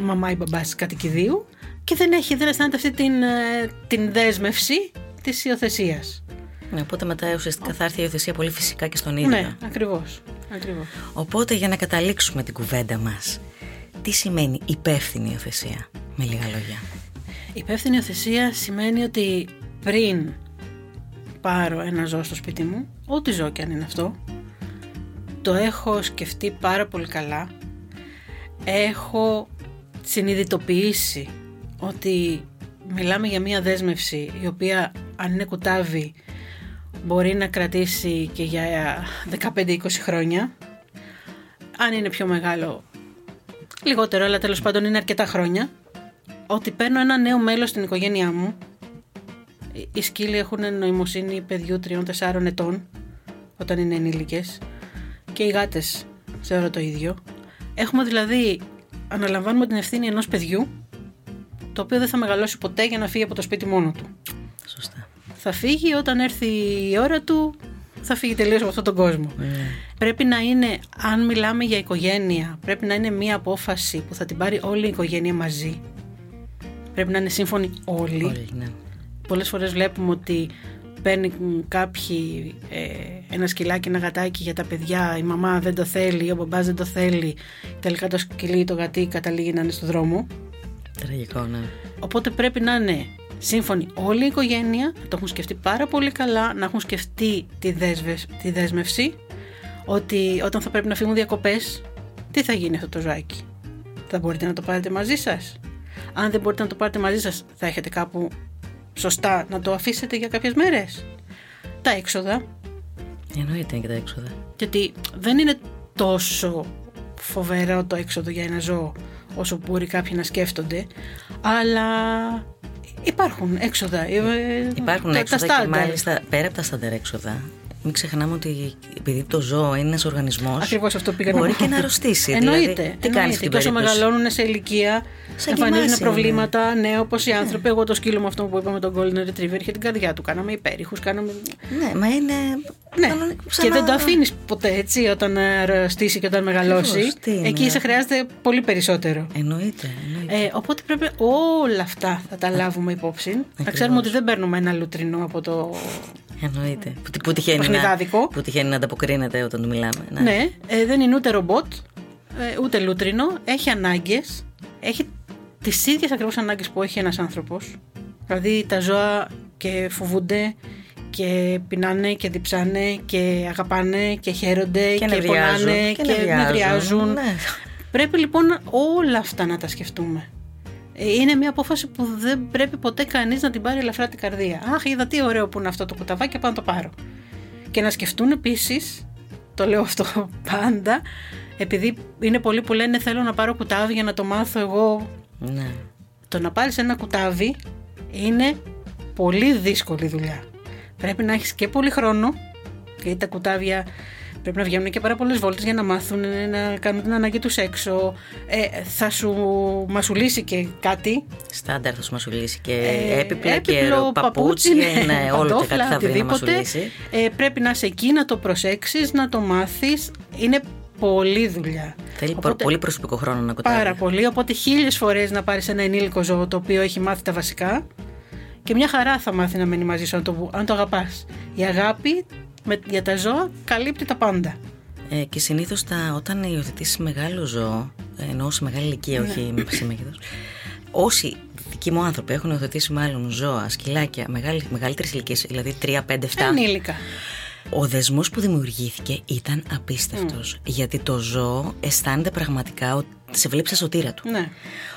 μαμά ή μπαμπάς κατοικιδίου και δεν, έχει, δεν αισθάνεται αυτή την, ε, την δέσμευση της υιοθεσίας.
Ναι, οπότε μετά ουσιαστικά θα έρθει η υιοθεσία πολύ φυσικά και στον ίδιο.
Ναι, ακριβώς. ακριβώς.
Οπότε για να καταλήξουμε την κουβέντα μας, τι σημαίνει υπεύθυνη υιοθεσία, με λίγα λόγια;
Υπεύθυνη υιοθεσία σημαίνει ότι πριν πάρω ένα ζώο στο σπίτι μου, ό,τι ζώο και αν είναι αυτό, το έχω σκεφτεί πάρα πολύ καλά, έχω συνειδητοποιήσει ότι μιλάμε για μία δέσμευση η οποία αν είναι κουτάβι μπορεί να κρατήσει και για 15-20 χρόνια. Αν είναι πιο μεγάλο λιγότερο, αλλά τέλος πάντων είναι αρκετά χρόνια. Ότι παίρνω ένα νέο μέλος στην οικογένειά μου. Οι- Οι σκύλοι έχουν νοημοσύνη παιδιού 3-4 ετών όταν είναι ενήλικες και οι γάτες θεωρώ το ίδιο. Έχουμε δηλαδή, αναλαμβάνουμε την ευθύνη ενός παιδιού το οποίο δεν θα μεγαλώσει ποτέ για να φύγει από το σπίτι μόνο του.
Σωστά.
Θα φύγει όταν έρθει η ώρα του, θα φύγει τελείως από αυτόν τον κόσμο.
Ναι.
Πρέπει να είναι, αν μιλάμε για οικογένεια, πρέπει να είναι μία απόφαση που θα την πάρει όλη η οικογένεια μαζί. Πρέπει να είναι σύμφωνοι όλοι.
Όλοι, ναι.
Πολλές φορές βλέπουμε ότι παίρνουν κάποιοι ε, ένα σκυλάκι, ένα γατάκι για τα παιδιά, η μαμά δεν το θέλει, ο μπαμπάς δεν το θέλει, τελικά το σκυλί ή το γατί καταλήγει να είναι στο δρόμο.
Τραγικό, ναι.
Οπότε πρέπει να είναι σύμφωνη όλη η οικογένεια, να το έχουν σκεφτεί πάρα πολύ καλά, να έχουν σκεφτεί τη, δέσβε- τη δέσμευση, ότι όταν θα πρέπει να φύγουν διακοπές, τι θα γίνει αυτό το ζωάκι. Θα μπορείτε να το πάρετε μαζί σας. Αν δεν μπορείτε να το πάρετε μαζί σας, θα έχετε κάπου σωστά να το αφήσετε για κάποιες μέρες. Τα έξοδα,
Εννοείται και τα έξοδα.
γιατί δεν είναι τόσο φοβερό το έξοδο για ένα ζώο όσο μπορεί κάποιοι να σκέφτονται, αλλά υπάρχουν έξοδα. ε,
Υπάρχουν
τα-
έξοδα
τα
και
standard.
μάλιστα πέρα από τα στάντερ έξοδα. Μην ξεχνάμε ότι επειδή το ζώο είναι ένας οργανισμός.
Ακριβώς αυτό πήγα
Μπορεί
να πω.
και να αρρωστήσει.
Εννοείται.
δηλαδή, τι κάνεις στην
Και όσο
περίπτωση;
μεγαλώνουν σε ηλικία,
Σαν και
εμφανίζουν
εμάς είναι.
προβλήματα. Ναι, όπως οι άνθρωποι. Εγώ το σκύλο μου αυτό που είπαμε τον Golden Retriever είχε την καρδιά του. Κάναμε υπέρηχους. Κάναμε...
Ναι, μα είναι.
Ναι,
κανονικό,
και
σαν
δεν
να-
το αφήνεις ποτέ έτσι όταν αρρωστήσει και όταν μεγαλώσεις.
Ακριβώς, τι είναι.
Εκεί σε χρειάζεται πολύ περισσότερο.
Εννοείται. εννοείται.
Ε, οπότε πρέπει όλα αυτά θα τα λάβουμε υπόψη. Να
Ακριβώς.
ξέρουμε ότι δεν παίρνουμε ένα λουτρινό από το.
Εννοείται. Που, που, τυχαίνει να,
Παιχνιδάδικο.
που τυχαίνει να ανταποκρίνεται όταν του μιλάμε. Ναι.
Ναι, ε, δεν είναι ούτε ρομπότ, ε, ούτε λούτρινο. Έχει ανάγκες. Έχει τις ίδιες ακριβώς ανάγκες που έχει ένας άνθρωπος. Δηλαδή τα ζώα και φοβούνται και πεινάνε και διψάνε και αγαπάνε και χαίρονται και,
νευριάζουν,
πονάνε
και
και,
νευριάζουν,
νευριάζουν.
ναι.
Πρέπει λοιπόν όλα αυτά να τα σκεφτούμε. Ε, Είναι μια απόφαση που δεν πρέπει ποτέ κανείς να την πάρει ελαφρά την καρδία. Αχ, είδα τι ωραίο που είναι αυτό το κουταβάκι, πάω να το πάρω. Και να σκεφτούν επίσης, το λέω αυτό πάντα, επειδή είναι πολλοί που λένε θέλω να πάρω κουτάβι για να το μάθω εγώ.
ναι.
Το να πάρεις ένα κουτάβι είναι πολύ δύσκολη δουλειά. Πρέπει να έχεις και πολύ χρόνο, γιατί τα κουτάβια πρέπει να βγαίνουν και πάρα πολλές βόλτες για να μάθουν να κάνουν την ανάγκη τους έξω. Ε, θα σου μασουλήσει και κάτι;
Στάνταρ θα σου μασουλήσει και
Ε,
έπιπλα και
έπιπλο,
παπούτσι. Ναι, όλο και
παντόφλα,
κάτι θα βρει να
οτιδήποτε.
μασουλήσει.
Ε, πρέπει να είσαι εκεί, να το προσέξεις, να το μάθεις. Είναι πολλή δουλειά.
Θέλει προ-
Οπότε-
πολύ προσωπικό χρόνο να κοτάρει.
Πάρα πολύ. Οπότε χίλιες φορές να πάρεις ένα ενήλικο ζώο το οποίο έχει μάθει τα βασικά και μια χαρά θα μάθει να μένει μαζί σου αν το, αν το αγαπάς. Η αγάπη με, για τα ζώα καλύπτει τα πάντα.
Ε, και συνήθως όταν υιοθετήσεις μεγάλο ζώο, ε, εννοώ σε μεγάλη ηλικία,
Ναι.
όχι σε μέγεθος. Όσοι δικοί μου άνθρωποι έχουν υιοθετήσει μάλλον ζώα, σκυλάκια μεγαλύτερη ηλικία, δηλαδή 3, 5, 7.
Ενήλικα.
Ο δεσμός που δημιουργήθηκε ήταν απίστευτος Γιατί το ζώο αισθάνεται πραγματικά ότι σε βλέπει σαν σωτήρα του
Ναι.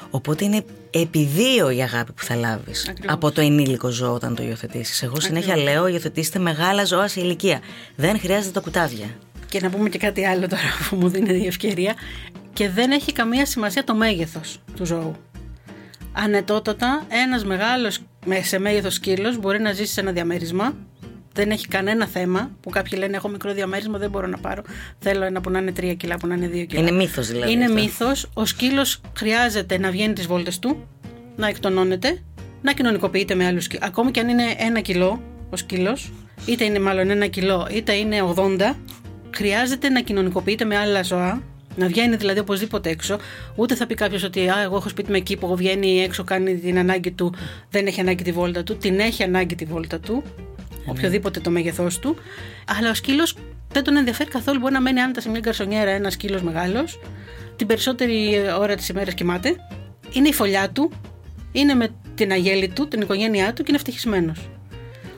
Οπότε είναι επί δύο η αγάπη που θα λάβεις
Ακριβώς.
Από το ενήλικο ζώο όταν το υιοθετήσεις Εγώ συνέχεια λέω υιοθετήστε μεγάλα ζώα σε ηλικία Δεν χρειάζεται τα κουτάβια
Και να πούμε και κάτι άλλο τώρα που μου δίνει η ευκαιρία. Και δεν έχει καμία σημασία το μέγεθος του ζώου. Ανετότατα, ένας μεγάλος σε μέγεθος σκύλο μπορεί να ζήσει σε ένα διαμέρισμα. Δεν έχει κανένα θέμα που κάποιοι λένε: Έχω μικρό διαμέρισμα, δεν μπορώ να πάρω. Θέλω ένα που να είναι 3 κιλά, που να είναι 2 κιλά.
Είναι μύθος δηλαδή
Είναι
αυτό.
μύθος. Ο σκύλος χρειάζεται να βγαίνει τις βόλτες του, να εκτονώνεται, να κοινωνικοποιείται με άλλους σκύλους. Ακόμη και αν είναι ένα κιλό ο σκύλος, είτε είναι μάλλον ένα κιλό, είτε είναι 80, χρειάζεται να κοινωνικοποιείται με άλλα ζώα. Να βγαίνει δηλαδή οπωσδήποτε έξω. Ούτε θα πει κάποιος ότι Α, εγώ έχω σπίτι με εκεί που βγαίνει έξω, κάνει την ανάγκη του, δεν έχει ανάγκη τη βόλτα του. Την έχει ανάγκη τη βόλτα του, οποιοδήποτε το μέγεθός του. Αλλά ο σκύλος δεν τον ενδιαφέρει καθόλου. Μπορεί να μένει άνετα σε μια γκαρσονιέρα ένας σκύλος μεγάλος. Την περισσότερη ώρα της ημέρας κοιμάται. Είναι η φωλιά του. Είναι με την αγέλη του, την οικογένειά του και είναι ευτυχισμένος.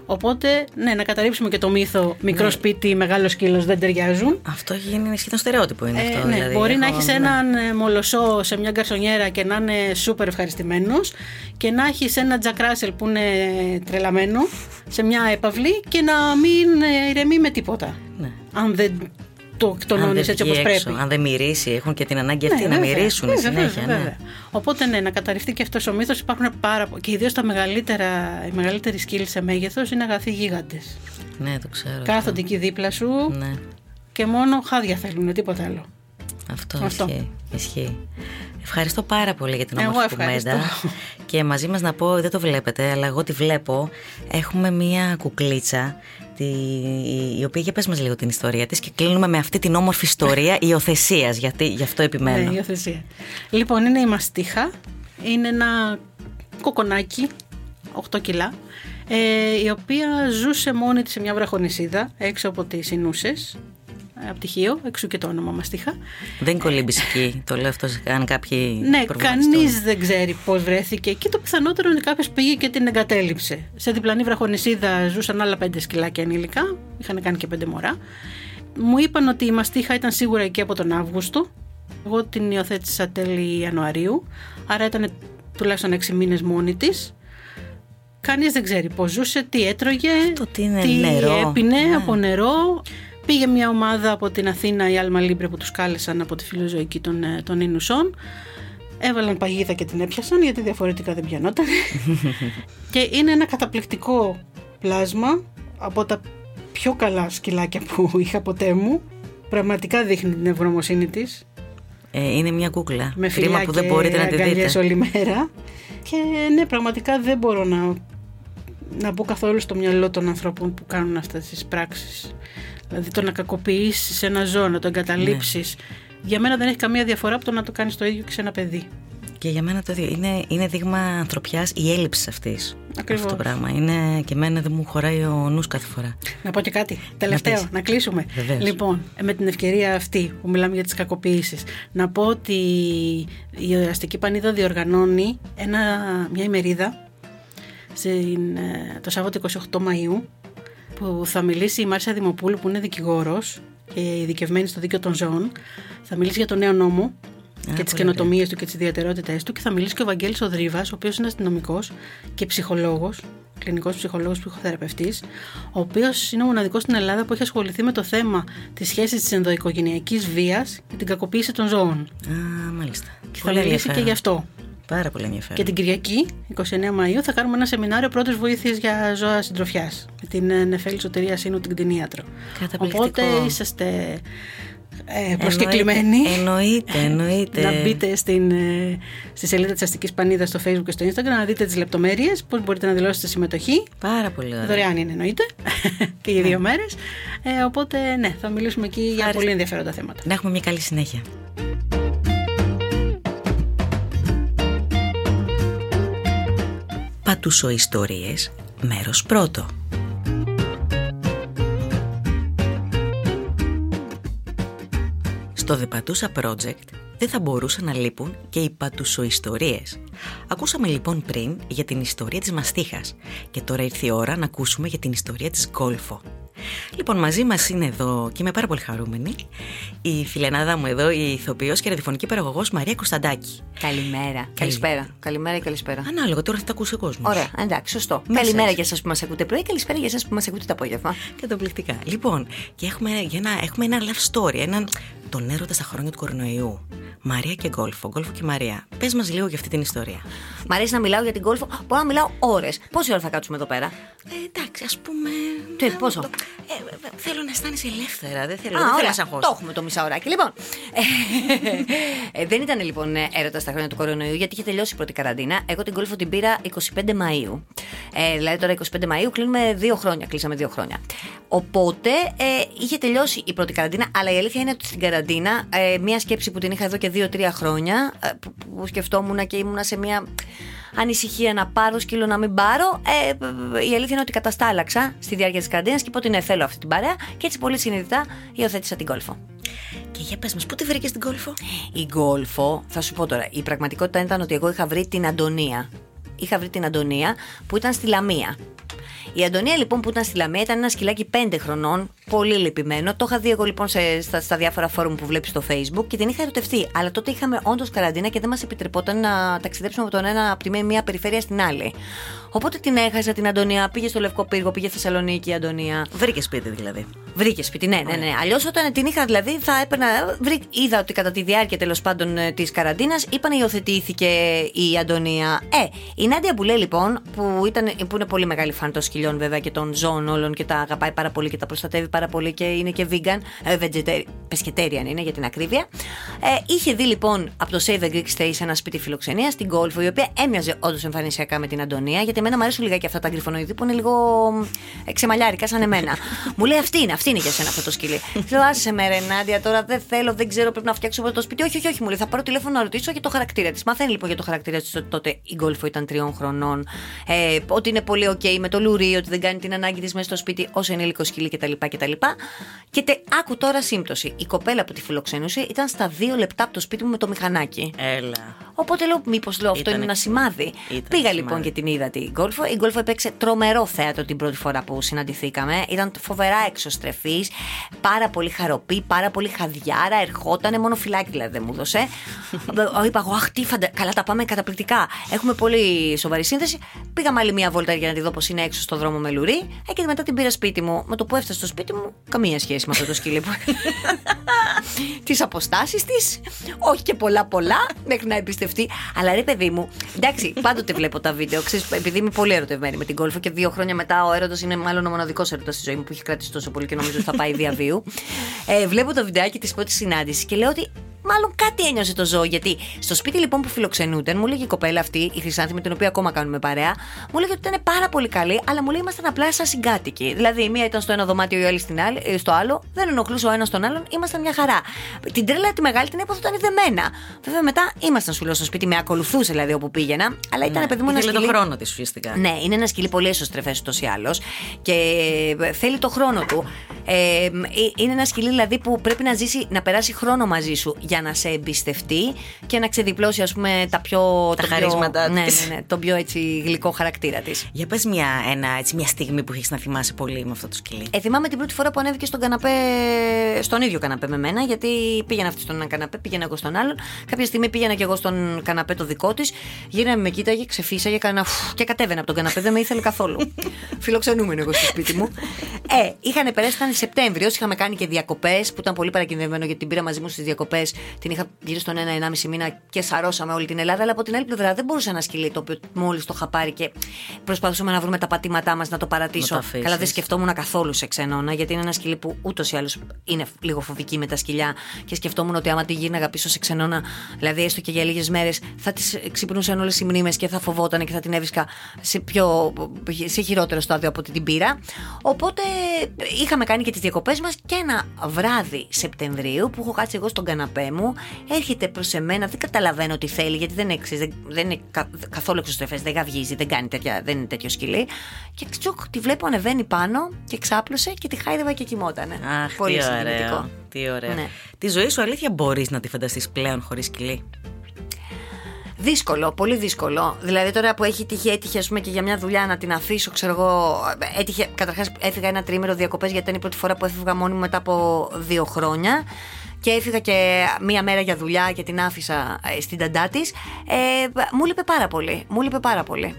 Οπότε, ναι, να καταρρύψουμε και το μύθο μικρό σπίτι, μεγάλο σκύλος δεν ταιριάζουν.
Αυτό έχει γίνει σχεδόν στερεότυπο είναι
Ε,
αυτό
ναι,
δηλαδή.
μπορεί να
Έχω-
έχεις
ναι.
έναν ε, μολοσσό σε μια γκαρσονιέρα και να είναι σούπερ ευχαριστημένος και να έχεις ένα Jack Russell που είναι τρελαμένο σε μια έπαυλη και να μην ε, ηρεμεί με τίποτα.
Ναι.
Αν δεν το
Αν
εκτονώνει
δεν
έτσι
βγει
όπως
έξω,
πρέπει.
Αν δεν μυρίσει, έχουν και την ανάγκη αυτή
Ναι,
να
βέβαια.
μυρίσουν
Βέβαια,
συνέχεια.
βέβαια,
ναι.
βέβαια. Οπότε ναι, να καταρριφθεί και αυτός ο μύθος. Υπάρχουν πάρα πολλοί. Και ιδίως τα μεγαλύτερα, οι μεγαλύτεροι σκύλοι σε μέγεθος είναι αγαθοί γίγαντες.
Ναι, το ξέρω.
Κάθονται εκεί δίπλα σου
Ναι,
και μόνο χάδια θέλουν, τίποτα άλλο.
αυτό,
Αυτό.
ισχύει. ισχύει. Ευχαριστώ πάρα πολύ για την
Εγώ
όμορφη
ευχαριστώ.
κουβέντα. Και μαζί μας να πω, δεν το βλέπετε, αλλά εγώ τη βλέπω. Έχουμε μία κουκλίτσα, τη, η οποία για πες μας λίγο την ιστορία της και κλείνουμε με αυτή την όμορφη ιστορία υιοθεσίας, γιατί γι' αυτό επιμένω.
Ναι, υιοθεσία. Λοιπόν, είναι η μαστίχα. Είναι ένα κοκονάκι, 8 κιλά, ε, η οποία ζούσε μόνη της σε μια βραχονισίδα έξω από τις Ινούσες ε, από τυχείο, εξού και το όνομα μαστίχα.
Δεν κολύμπησε εκεί, το λέω αυτό αν κάποιοι.
Ναι,
προβληματιστούν.
κανείς δεν ξέρει πώς βρέθηκε εκεί. Το πιθανότερο είναι ότι κάποιος πήγε και την εγκατέλειψε. Σε διπλανή βραχονισίδα ζούσαν άλλα πέντε σκυλάκια ενήλικα. Είχαν κάνει και πέντε μωρά. Μου είπαν ότι η μαστίχα ήταν σίγουρα εκεί από τον Αύγουστο. Εγώ την υιοθέτησα τέλη Ιανουαρίου. Άρα ήταν τουλάχιστον έξι μήνες μόνη της. Κανείς δεν ξέρει πώς ζούσε, τι έτρωγε,
Αυτό τι είναι,
τι
νερό.
έπινε
Ναι.
από νερό. Πήγε μια ομάδα από την Αθήνα, η Άλμα Λίμπρε, που τους κάλεσαν από τη φιλοζωική των, ε, των Ινουσών. Έβαλαν παγίδα και την έπιασαν, γιατί διαφορετικά δεν πιανόταν. και είναι ένα καταπληκτικό πλάσμα από τα πιο καλά σκυλάκια που είχα ποτέ μου. Πραγματικά δείχνει την ευγνωμοσύνη της.
Ε, είναι μια κούκλα.
Με
Κρίμα
φιλιά
που
και
δεν μπορείτε να τη
αγκαλιές
δείτε.
όλη μέρα. Και ναι, πραγματικά δεν μπορώ να, να μπω καθόλου στο μυαλό των ανθρώπων που κάνουν αυτές τις πράξεις. Δηλαδή το να κακοποιήσεις ένα ζώο, να το εγκαταλείψεις. Για μένα δεν έχει καμία διαφορά από το να το κάνεις το ίδιο και σε ένα παιδί.
Και για μένα το ίδιο. Είναι, είναι δείγμα ανθρωπιάς η έλλειψη αυτής.
Ακριβώς.
Αυτό το πράγμα. Είναι, και εμένα δεν μου χωράει ο νους κάθε φορά.
Να πω και κάτι. Τελευταίο,
πεις.
να, κλείσουμε.
Βεβαίως.
Λοιπόν, ε, με την ευκαιρία αυτή που μιλάμε για τις κακοποιήσεις, να πω ότι η Οραστική Πανίδα διοργανώνει ένα, μια ημερίδα στην, ε, το Σάββατο 28 Μαΐου που θα μιλήσει η Μάρια Δημοπούλου που είναι δικηγόρος και ειδικευμένη στο δίκαιο των ζώων. Θα μιλήσει για τον νέο νόμο και τις
πολύ
καινοτομίες του και τις ιδιαιτερότητες του και θα μιλήσει και ο Βαγγέλης Οδρίβας, ο οποίος είναι αστυνομικός και ψυχολόγος, κλινικός ψυχολόγος ψυχοθεραπευτής, ο οποίος είναι ο μοναδικός στην Ελλάδα που έχει ασχοληθεί με το θέμα της σχέσης της ενδοοικογενειακής βίας και την κακοποίηση των ζώων.
Α, μάλιστα.
Και θα
Πολύ
μιλήσει και
ενδιαφέρον.
γι' αυτό.
Πάρα πολύ ενδιαφέρον.
Και την Κυριακή, 29 Μαΐου, θα κάνουμε ένα σεμινάριο πρώτες βοήθειες για ζώα συντροφιάς με την ε, Νεφέλη Σωτηρία Σύνου, την κτηνίατρο.
Καταπληκτικό.
Οπότε είσαστε ε, προσκεκλημένοι.
Εννοείται, εννοείται.
να μπείτε στην, ε, στη σελίδα της Αστικής Πανίδας στο Facebook και στο Instagram να δείτε τις λεπτομέρειες, πώς μπορείτε να δηλώσετε συμμετοχή.
Πάρα πολύ ωραία.
Δωρεάν είναι εννοείται και για δύο μέρες. Ε, οπότε ναι, θα μιλήσουμε εκεί για
Ευχαριστώ.
πολύ ενδιαφέροντα θέματα.
Να έχουμε μια καλή συνέχεια. Πατούσο ιστορίες, μέρος πρώτο. Στο The Patusa Project δεν θα μπορούσαν να λείπουν και οι πατουσοϊστορίες. Ακούσαμε λοιπόν πριν για την ιστορία της μαστίχας και τώρα ήρθε η ώρα να ακούσουμε για την ιστορία της Γκόλφο. Λοιπόν, μαζί μας είναι εδώ και είμαι πάρα πολύ χαρούμενη η φιλενάδα μου εδώ, η ηθοποιός και ραδιοφωνική παραγωγός Μαρία Κωνσταντάκη.
Καλημέρα. Καλησπέρα. Καλημέρα ή καλησπέρα.
Ανάλογα, τώρα θα τα ακούσει ο κόσμος.
Ωραία, εντάξει, σωστό.
Μέσα
Καλημέρα
έτσι.
για εσάς που μας ακούτε πρωί, καλησπέρα για εσάς που μας ακούτε το απόγευμα.
Καταπληκτικά. Λοιπόν, και έχουμε, για ένα, έχουμε ένα love story, έναν τον έρωτα στα χρόνια του κορονοϊού. Μαρία και Γκόλφο, Γκόλφο και Μαρία. Πες μας λίγο για αυτή την ιστορία.
Μ' αρέσει να μιλάω για την κόλφο. Μπορώ να μιλάω ώρες. Πόση ώρα θα κάτσουμε εδώ πέρα;
Ε, εντάξει, ας πούμε...
Τι,
ε,
πόσο;
Το- ε, ε, θέλω να αισθάνεσαι ελεύθερα, δεν θέλω,
Α,
δεν θέλω
ωραία.
να σε αγχώσω.
Το έχουμε το μισάωράκι. Λοιπόν. ε, δεν ήταν λοιπόν ε, έρωτας στα χρόνια του κορονοϊού, γιατί είχε τελειώσει η πρώτη καραντίνα. Εγώ την κόλφο την πήρα 25 Μαου. Ε, δηλαδή τώρα 25 Μαου κλείνουμε δύο χρόνια. Κλείσαμε δύο χρόνια. Οπότε ε, είχε τελειώσει η πρώτη καραντίνα, αλλά η αλήθεια είναι ότι στην καραντίνα, ε, μία σκέψη που την είχα εδώ και δύο-τρία χρόνια, ε, που, που σκεφτόμουν και ήμουνα σε μία ανησυχία να πάρω σκύλο να μην πάρω. Ε, η αλήθεια είναι ότι καταστάλαξα στη διάρκεια της καραντίνας και είπα ότι ναι, θέλω αυτή την παρέα και έτσι πολύ συνειδητά υιοθέτησα την κόλφο.
Και για πες μας, πού τη βρήκες την Γκόλφο;
Η γκόλφο, θα σου πω τώρα, η πραγματικότητα ήταν ότι εγώ είχα βρει την Αντωνία. Είχα βρει την Αντωνία που ήταν στη Λαμία. Η Αντωνία λοιπόν που ήταν στη Λαμία ήταν ένα σκυλάκι 5 χρονών, πολύ λυπημένο. Το είχα δει εγώ λοιπόν σε, στα, στα διάφορα φόρουμ που βλέπεις στο Facebook και την είχα ερωτευτεί. Αλλά τότε είχαμε όντως καραντίνα και δεν μας επιτρεπόταν να ταξιδέψουμε από τον ένα, από τη μία- μία περιφέρεια στην άλλη. Οπότε την έχασα την Αντωνία, πήγε στο Λευκό Πύργο, πήγε Θεσσαλονίκη η Αντωνία.
Βρήκε σπίτι δηλαδή.
Βρήκε σπίτι, ναι, ναι, ναι. Αλλιώς όταν την είχα δηλαδή θα έπαιρνα. βρή- Είδα ότι κατά τη διάρκεια τέλος πάντων της καραντίνας είπαν υιοθετήθηκε η Αντωνία. Ε, η Νάντια Μπουλέ λοιπόν, που, ήταν, που είναι πολύ μεγάλη φαν των σκυλιών βέβαια και των ζώων όλων και τα αγαπάει πάρα πολύ και τα προστατεύει πάρα πολύ και είναι και vegan, ε, vegetarian, pescatarian είναι για την ακρίβεια. Ε, είχε δει λοιπόν από το Save the Greek Stay σε ένα σπίτι φιλοξενίας στην Κόλφο, η οποία έμοιαζε όντως εμφανισιακά με την Αντωνία, γιατί εμένα μου αρέσουν λιγάκι αυτά τα γκριφονοειδή που είναι λίγο ε, ξεμαλιάρικα σαν εμένα. μου λέει αυτή είναι, αυτή είναι για σένα αυτό το σκυλί. Λέω άσε με ρε Νάντια, τώρα δεν θέλω, δεν ξέρω, πρέπει να φτιάξω πρώτο το σπίτι. Όχι, όχι, όχι, μου λέει, θα πάρω τηλέφωνο να ρωτήσω για το χαρακτήρα της. Μαθαίνει λοιπόν για το χαρακτήρα της ότι τότε η Γκόλφο ήταν τριών χρονών. Ε, ότι είναι πολύ ok με το λουρί, ότι δεν κάνει την ανάγκη της μέσα στο σπίτι όσο ενήλικο σκυλί κτλ. κτλ. κτλ. Και τε, άκου τώρα σύμπτωση. Η κοπέλα που τη φιλοξενούσε ήταν στα δύο λεπτά από το σπίτι μου με το μηχανάκι.
Έλα.
Οπότε λέω, μήπως λέω αυτό
Ήτανε-
είναι ένα σημάδι.
Ήταν
Πήγα
σημάδι.
λοιπόν και την είδα την γκολφο. Η γκολφο έπαιξε τρομερό θέατρο την πρώτη φορά που συναντηθήκαμε. Ήταν φοβερά εξωστρεφής, πάρα πολύ χαροπή, πάρα πολύ χαδιάρα. Ερχότανε, μόνο φυλάκι δηλαδή δεν μου έδωσε. Είπα εγώ, Αχ, τι φαντα... Καλά, τα πάμε καταπληκτικά. Έχουμε πολύ σοβαρή σύνδεση. Πήγαμε άλλη μία βόλτα για να τη δω πώς είναι έξω στο δρόμο με λουρί. Ε, και μετά την πήρα σπίτι μου. Με το που έφτασε στο σπίτι μου, καμία σχέση με αυτό το σκύλι που. τις αποστάσεις της. Όχι και πολλά πολλά, μέχρι να εμπιστευτεί. Αλλά ρε, παιδί μου, εντάξει, πάντοτε βλέπω τα βίντεο. Ξέρεις, επειδή είμαι πολύ ερωτευμένη με την κόλφο και δύο χρόνια μετά ο έρωτα είναι μάλλον ο μοναδικός έρωτας στη ζωή μου που έχει κρατήσει τόσο πολύ και νομίζω ότι θα πάει διαβίου. Ε, βλέπω το βιντεάκι της πρώτης συνάντησης και λέω ότι Μάλλον κάτι ένιωσε το ζώο. Γιατί στο σπίτι λοιπόν που φιλοξενούνταν, μου λέγει η κοπέλα αυτή, η Χρυσάνθη, με την οποία ακόμα κάνουμε παρέα, μου λέγει ότι ήταν πάρα πολύ καλή, αλλά μου λέει ήμασταν απλά σαν συγκάτοικοι. Δηλαδή, η μία ήταν στο ένα δωμάτιο, η άλλη στην άλλη, ε, στο άλλο, δεν ενοχλούσε ο ένας τον άλλον, ήμασταν μια χαρά. Την τρέλα τη μεγάλη την έπαθα όταν ήταν δεμένα. Βέβαια, μετά ήμασταν σου λέω στο σπίτι, με ακολουθούσε δηλαδή όπου πήγαινα, αλλά ήταν παιδί μου ένα
Ήθελε
σκυλί.
το χρόνο της ουσιαστικά.
Ναι, είναι ένα σκυλί πολύ εσωστρεφές ούτως ή άλλως και ε, θέλει το χρόνο του. Ε, ε, είναι ένα σκυλί δηλαδή που πρέπει να ζήσει, να περάσει χρόνο μαζί σου για να σε εμπιστευτεί και να ξεδιπλώσει ας πούμε τα πιο.
Τα
το πιο-
χαρίσματά
ναι,
της.
ναι, ναι, τον πιο έτσι γλυκό χαρακτήρα της.
Για πες μια, ένα, έτσι, μια στιγμή που έχεις να θυμάσαι πολύ με αυτό το σκυλί.
Ε, θυμάμαι την πρώτη φορά που ανέβηκε στον καναπέ, στον ίδιο καναπέ με μένα, γιατί πήγαινα αυτή στον έναν καναπέ, πήγαινα εγώ στον άλλον. Κάποια στιγμή πήγαινα και εγώ στον καναπέ το δικό της. Γύραμε, με κοίταγε, ξεφύσαγε, έκανα φου και κατέβαινα από τον καναπέ, δεν με ήθελε καθόλου. Φιλοξενούμενο εγώ στο σπίτι μου. Ε, είχαν περάσει, ήταν Σεπτέμβριο, είχαμε κάνει και διακοπές που ήταν πολύ παρακινδεμένο γιατί την πήρα μαζί μου στις διακοπές. Την είχα γύρω στον ένα-ενάμιση μήνα και σαρώσαμε όλη την Ελλάδα. Αλλά από την άλλη πλευρά δεν μπορούσε ένα σκυλί το οποίο μόλις το είχα πάρει και προσπαθούσαμε να βρούμε τα πατήματά μας να το παρατήσω.
Να το αφήσεις.
Καλά, δεν σκεφτόμουν καθόλου σε ξενώνα, γιατί είναι ένα σκυλί που ούτως ή άλλως είναι λίγο φοβική με τα σκυλιά. Και σκεφτόμουν ότι άμα τη γύρναγα πίσω σε ξενώνα, δηλαδή έστω και για λίγες μέρες, θα τη ξυπνούσαν όλες οι μνήμες και θα φοβόταν και θα την έβρισκα σε, πιο, σε χειρότερο στάδιο από ότι την πήρα. Οπότε είχαμε κάνει και τις διακοπές μας και ένα βράδυ Σεπτεμβρίου που έχω κάτσει εγώ στον καναπέ μου, έρχεται προς εμένα, δεν καταλαβαίνω τι θέλει, γιατί δεν είναι, ξέρεις, δεν, δεν είναι κα- καθόλου εξωστρεφές, δεν γαυγίζει, δεν, κάνει τέτοια, δεν είναι τέτοιο σκυλί. Και τσουκ, τη βλέπω ανεβαίνει πάνω και ξάπλωσε και τη χάιδευα και κοιμότανε.
Αχ,
Πολύ
τι
συγκινητικό.
ωραίο. Τι ωραίο.
Ναι.
Τη ζωή σου αλήθεια μπορείς να τη φανταστείς πλέον χωρίς σκυλί.
Δύσκολο, πολύ δύσκολο. Δηλαδή τώρα που έχει τύχει, έτυχε ας πούμε, και για μια δουλειά να την αφήσω, ξέρω εγώ. Έτυχε, καταρχάς έφυγα ένα τρίμερο διακοπές γιατί ήταν η πρώτη φορά που έφευγα μόνη μου μετά από δύο χρόνια. Και έφυγα και μία μέρα για δουλειά και την άφησα ε, στην ταντά της. Ε, μου λείπε πάρα πολύ. Μου λείπε πάρα πολύ.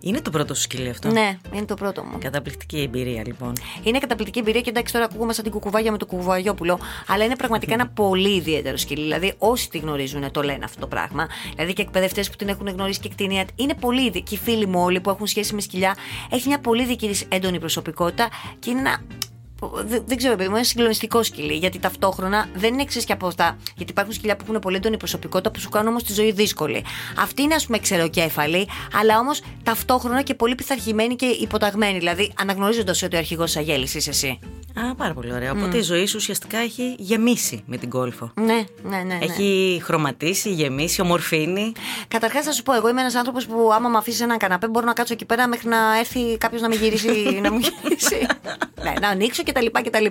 Είναι το πρώτο σου σκυλί αυτό;
Ναι, είναι το πρώτο μου.
Καταπληκτική εμπειρία λοιπόν.
Είναι καταπληκτική εμπειρία και εντάξει τώρα ακούγουμε σαν την κουκουβάγια με το κουκουβαγιόπουλο. Αλλά είναι πραγματικά ένα πολύ ιδιαίτερο σκυλί. Δηλαδή, όσοι τη γνωρίζουν το λένε αυτό το πράγμα. Δηλαδή και εκπαιδευτές που την έχουν γνωρίσει και κτηνία. Είναι πολύ ειδικοί. Και οι φίλοι μου όλοι που έχουν σχέση με σκυλιά. Έχει μια πολύ δική της έντονη προσωπικότητα και είναι ένα. Δεν, δεν ξέρω, παιδί μου, είναι συγκλονιστικό σκυλί. Γιατί ταυτόχρονα δεν είναι εξής και από αυτά. Γιατί υπάρχουν σκυλιά που έχουν πολύ έντονη προσωπικότητα που σου κάνουν όμως τη ζωή δύσκολη. Αυτή είναι, ας πούμε, ξεροκέφαλη, αλλά όμως ταυτόχρονα και πολύ πειθαρχημένη και υποταγμένη. Δηλαδή, αναγνωρίζοντας ότι ο αρχηγός τη αγέλης είσαι εσύ.
Α, πάρα πολύ ωραία. Οπότε η ζωή σου ουσιαστικά έχει γεμίσει με την κόλφο.
Ναι, ναι, ναι. ναι.
Έχει χρωματίσει, γεμίσει, ομορφύνει.
Καταρχάς, θα σου πω, εγώ είμαι ένας άνθρωπος που άμα με αφήσεις έναν καναπέ, μπορώ να κάτσω εκεί πέρα μέχρι να έρθει κάποιος να με γυρίσει. να μου γυρίσει. ναι, να ανοίξω κτλ. κτλ.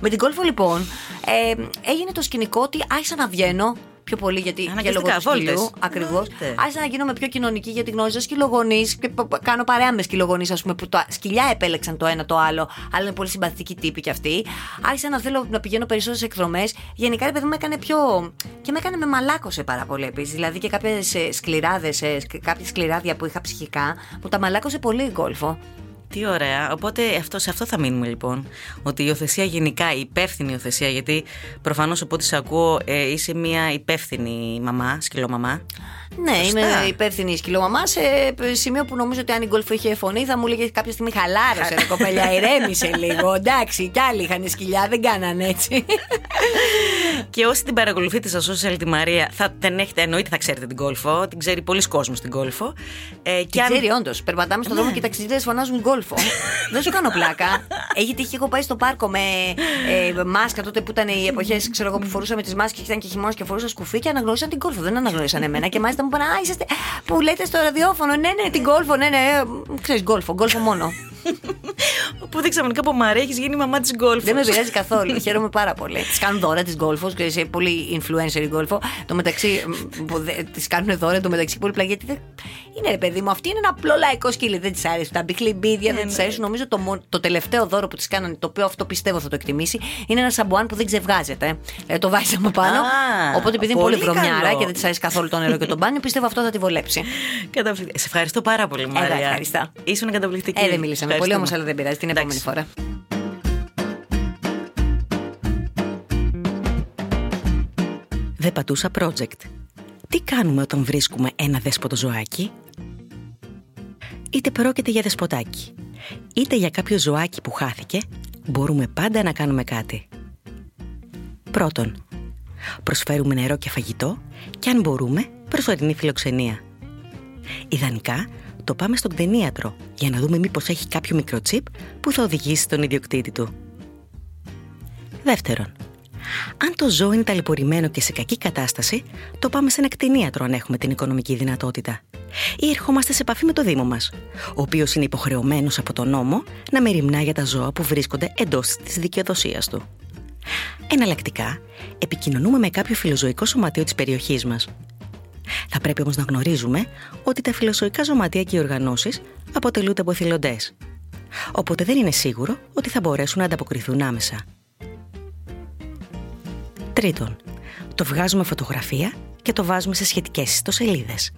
Με την κόλφο, λοιπόν, ε, έγινε το σκηνικό ότι άρχισα να βγαίνω πιο πολύ γιατί για λόγω
Αναγκαστικά,
του σκυλιού.
βόλτες.
Ακριβώς.
Εννοείται.
Άρχισα να γίνομαι πιο κοινωνική γιατί γνώριζα σκυλογονείς και π- π- κάνω παρέα με σκυλογονείς, ας πούμε, που τα σκυλιά επέλεξαν το ένα το άλλο, αλλά είναι πολύ συμπαθητικοί τύποι κι αυτοί. Άρχισα να θέλω να πηγαίνω περισσότερε εκδρομές. Γενικά, ρε παιδί μου, με έκανε πιο. και με έκανε με μαλάκωσε πάρα πολύ επίσης. Δηλαδή και κάποιες σκληράδες, κάποια σκληράδια που είχα ψυχικά, που τα μαλάκωσε πολύ η γκολφο.
Τι ωραία. Οπότε αυτό, σε αυτό θα μείνουμε λοιπόν. Ότι η υιοθεσία γενικά, η υπεύθυνη υιοθεσία, γιατί προφανώς από ό,τι σε ακούω ε, είσαι μια υπεύθυνη μαμά, σκυλομαμά.
Ναι,
Σωστά.
είμαι υπεύθυνη σκυλομαμά σε σημείο που νομίζω ότι αν η γκολφ είχε φωνή θα μου έλεγε κάποια στιγμή χαλάρωσε ρε κοπέλια, ηρέμησε λίγο. Εντάξει, κι άλλοι είχαν σκυλιά, δεν κάνανε έτσι.
Και όσοι την παρακολουθείτε στα social τη Μαρία, θα την έχετε, εννοείται θα ξέρετε την κόλφο. Την ξέρει πολλοί κόσμος την κόλφο. Ε,
Και ξέρει, όντως. Περπατάμε στον δρόμο και οι ταξιδιτέ φωνάζουν γκολφο. Δεν σου κάνω πλάκα. Έχει τύχει, έχω πάει στο πάρκο με ε, μάσκα τότε που ήταν οι εποχές που φορούσαμε τις μάσκες και ήταν και χειμώνα και φορούσα σκουφί και αναγνώρισαν την γκολφο. Δεν αναγνώρισαν εμένα και μάλιστα μου είπαν Α, είσαστε που λέτε στο ραδιόφωνο. Ναι, ναι, την γκολφο, ναι, ναι. Ξέρεις, γκολφο, γκολφο μόνο.
Που δεν ξαφνικά από Μαρία έχεις γίνει η μαμά της γκολφ.
Δεν με πειράζει καθόλου. Χαίρομαι πάρα πολύ. Τη κάνουν δώρα της γκολφο και είσαι πολύ influencer η γκολφο. Το μεταξύ. Τη κάνουν δώρα το μεταξύ πολύ πλαγιά. Γιατί δεν... Είναι ρε παιδί μου, αυτή είναι ένα απλό λαϊκό σκύλι. Δεν της αρέσει. Τα μπιχλιμπίδια δεν
ναι.
της αρέσουν. Νομίζω το, μο- το τελευταίο δώρο που τη κάνανε, το οποίο αυτό πιστεύω θα το εκτιμήσει, είναι ένα σαμπουάν που δεν ξεβγάζεται. Ε, το βάζεις από πάνω.
Α,
Οπότε επειδή είναι πολύ
πολύ
βρωμιάρα
καλό.
και δεν της αρέσει καθόλου το νερό και το μπάνιο, πιστεύω αυτό θα τη βολέψει.
Καταπληκτική. Σε ευχαριστώ πάρα πολύ, Μαρία.
ευχαριστώ.
Ήσουν καταπληκτική.
Ε, δεν μιλήσαμε πολύ όμως,
Ευχαριστούμε.
αλλά δεν πειράζει. Την επόμενη
Εντάξει.
φορά.
Δε πατούσα project. Τι κάνουμε όταν βρίσκουμε ένα δέσποτο ζωάκι; Είτε πρόκειται για δεσποτάκι, είτε για κάποιο ζωάκι που χάθηκε, μπορούμε πάντα να κάνουμε κάτι. Πρώτον, προσφέρουμε νερό και φαγητό και αν μπορούμε, προσωρινή φιλοξενία. Ιδανικά, το πάμε στον κτηνίατρο για να δούμε μήπως έχει κάποιο μικροτσίπ που θα οδηγήσει τον ιδιοκτήτη του. Δεύτερον, αν το ζώο είναι ταλαιπωρημένο και σε κακή κατάσταση, το πάμε σε ένα κτηνίατρο αν έχουμε την οικονομική δυνατότητα. Ή ερχόμαστε σε επαφή με το Δήμο μας, ο οποίος είναι υποχρεωμένος από τον νόμο να μεριμνά για τα ζώα που βρίσκονται εντός της δικαιοδοσίας του. Εναλλακτικά, επικοινωνούμε με κάποιο φιλοζωικό σωματείο της περιοχής μας. Θα πρέπει όμως να γνωρίζουμε ότι τα φιλοζωικά σωματεία και οι οργανώσεις αποτελούνται από εθελοντές. Οπότε δεν είναι σίγουρο ότι θα μπορέσουν να ανταποκριθούν άμεσα. Τρίτον, το βγάζουμε φωτογραφία και το βάζουμε σε σχετικές ιστοσελίδες.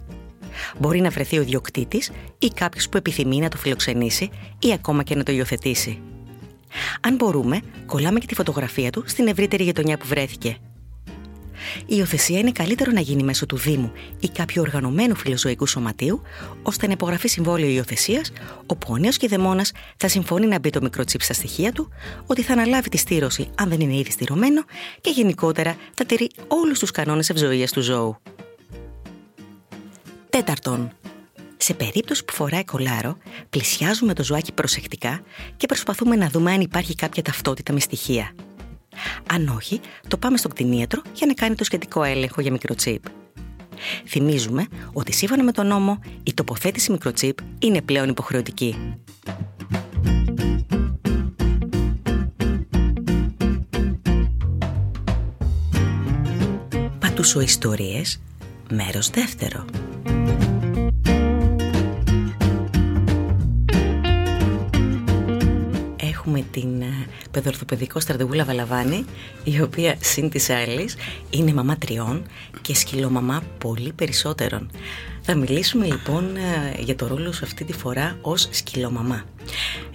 Μπορεί να βρεθεί ο ιδιοκτήτης ή κάποιος που επιθυμεί να το φιλοξενήσει ή ακόμα και να το υιοθετήσει. Αν μπορούμε, κολλάμε και τη φωτογραφία του στην ευρύτερη γειτονιά που βρέθηκε. Η υιοθεσία είναι καλύτερο να γίνει μέσω του Δήμου ή κάποιου οργανωμένου φιλοζωικού σωματείου, ώστε να υπογραφεί συμβόλαιο υιοθεσίας, όπου ο νέος κηδεμόνας θα συμφωνεί να μπει το μικροτσίπ στα στοιχεία του, ότι θα αναλάβει τη στήρωση αν δεν είναι ήδη στηρωμένο και γενικότερα θα τηρεί όλους τους κανόνες ευζοία του ζώου. Τέταρτον, σε περίπτωση που φοράει κολάρο, πλησιάζουμε το ζωάκι προσεκτικά και προσπαθούμε να δούμε αν υπάρχει κάποια ταυτότητα με στοιχεία. Αν όχι, το πάμε στον κτηνίατρο για να κάνει το σχετικό έλεγχο για μικροτσίπ. Θυμίζουμε ότι σύμφωνα με τον νόμο η τοποθέτηση μικροτσίπ είναι πλέον υποχρεωτική. Πατούσο ιστορίες, μέρος δεύτερο. Έχουμε την ε, παιδορθοπαιδικό στρατηγούλα Βαλαβάνη, η οποία συν της άλλης είναι μαμά τριών και σκυλομαμά πολύ περισσότερων. Θα μιλήσουμε λοιπόν ε, για το ρόλο σου αυτή τη φορά ως σκυλομαμά.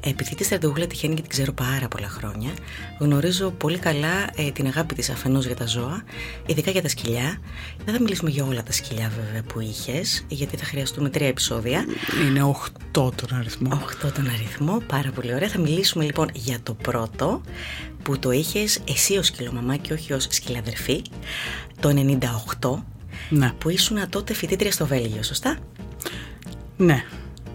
Επειδή τη στρατηγούλα τυχαίνει και την ξέρω πάρα πολλά χρόνια, γνωρίζω πολύ καλά ε, την αγάπη της αφενός για τα ζώα, ειδικά για τα σκυλιά. Δεν θα μιλήσουμε για όλα τα σκυλιά βέβαια που είχες, γιατί θα χρειαστούμε τρία επεισόδια.
Είναι 8 τον αριθμό.
8 τον αριθμό, πάρα πολύ ωραία. Θα μιλήσουμε λοιπόν για το πρώτο που το είχες εσύ ως σκυλομαμά και όχι ως σκυλαδερφή, το 98,
Ναι,
που ήσουν τότε φοιτήτρια στο Βέλγιο, σωστά;
ναι.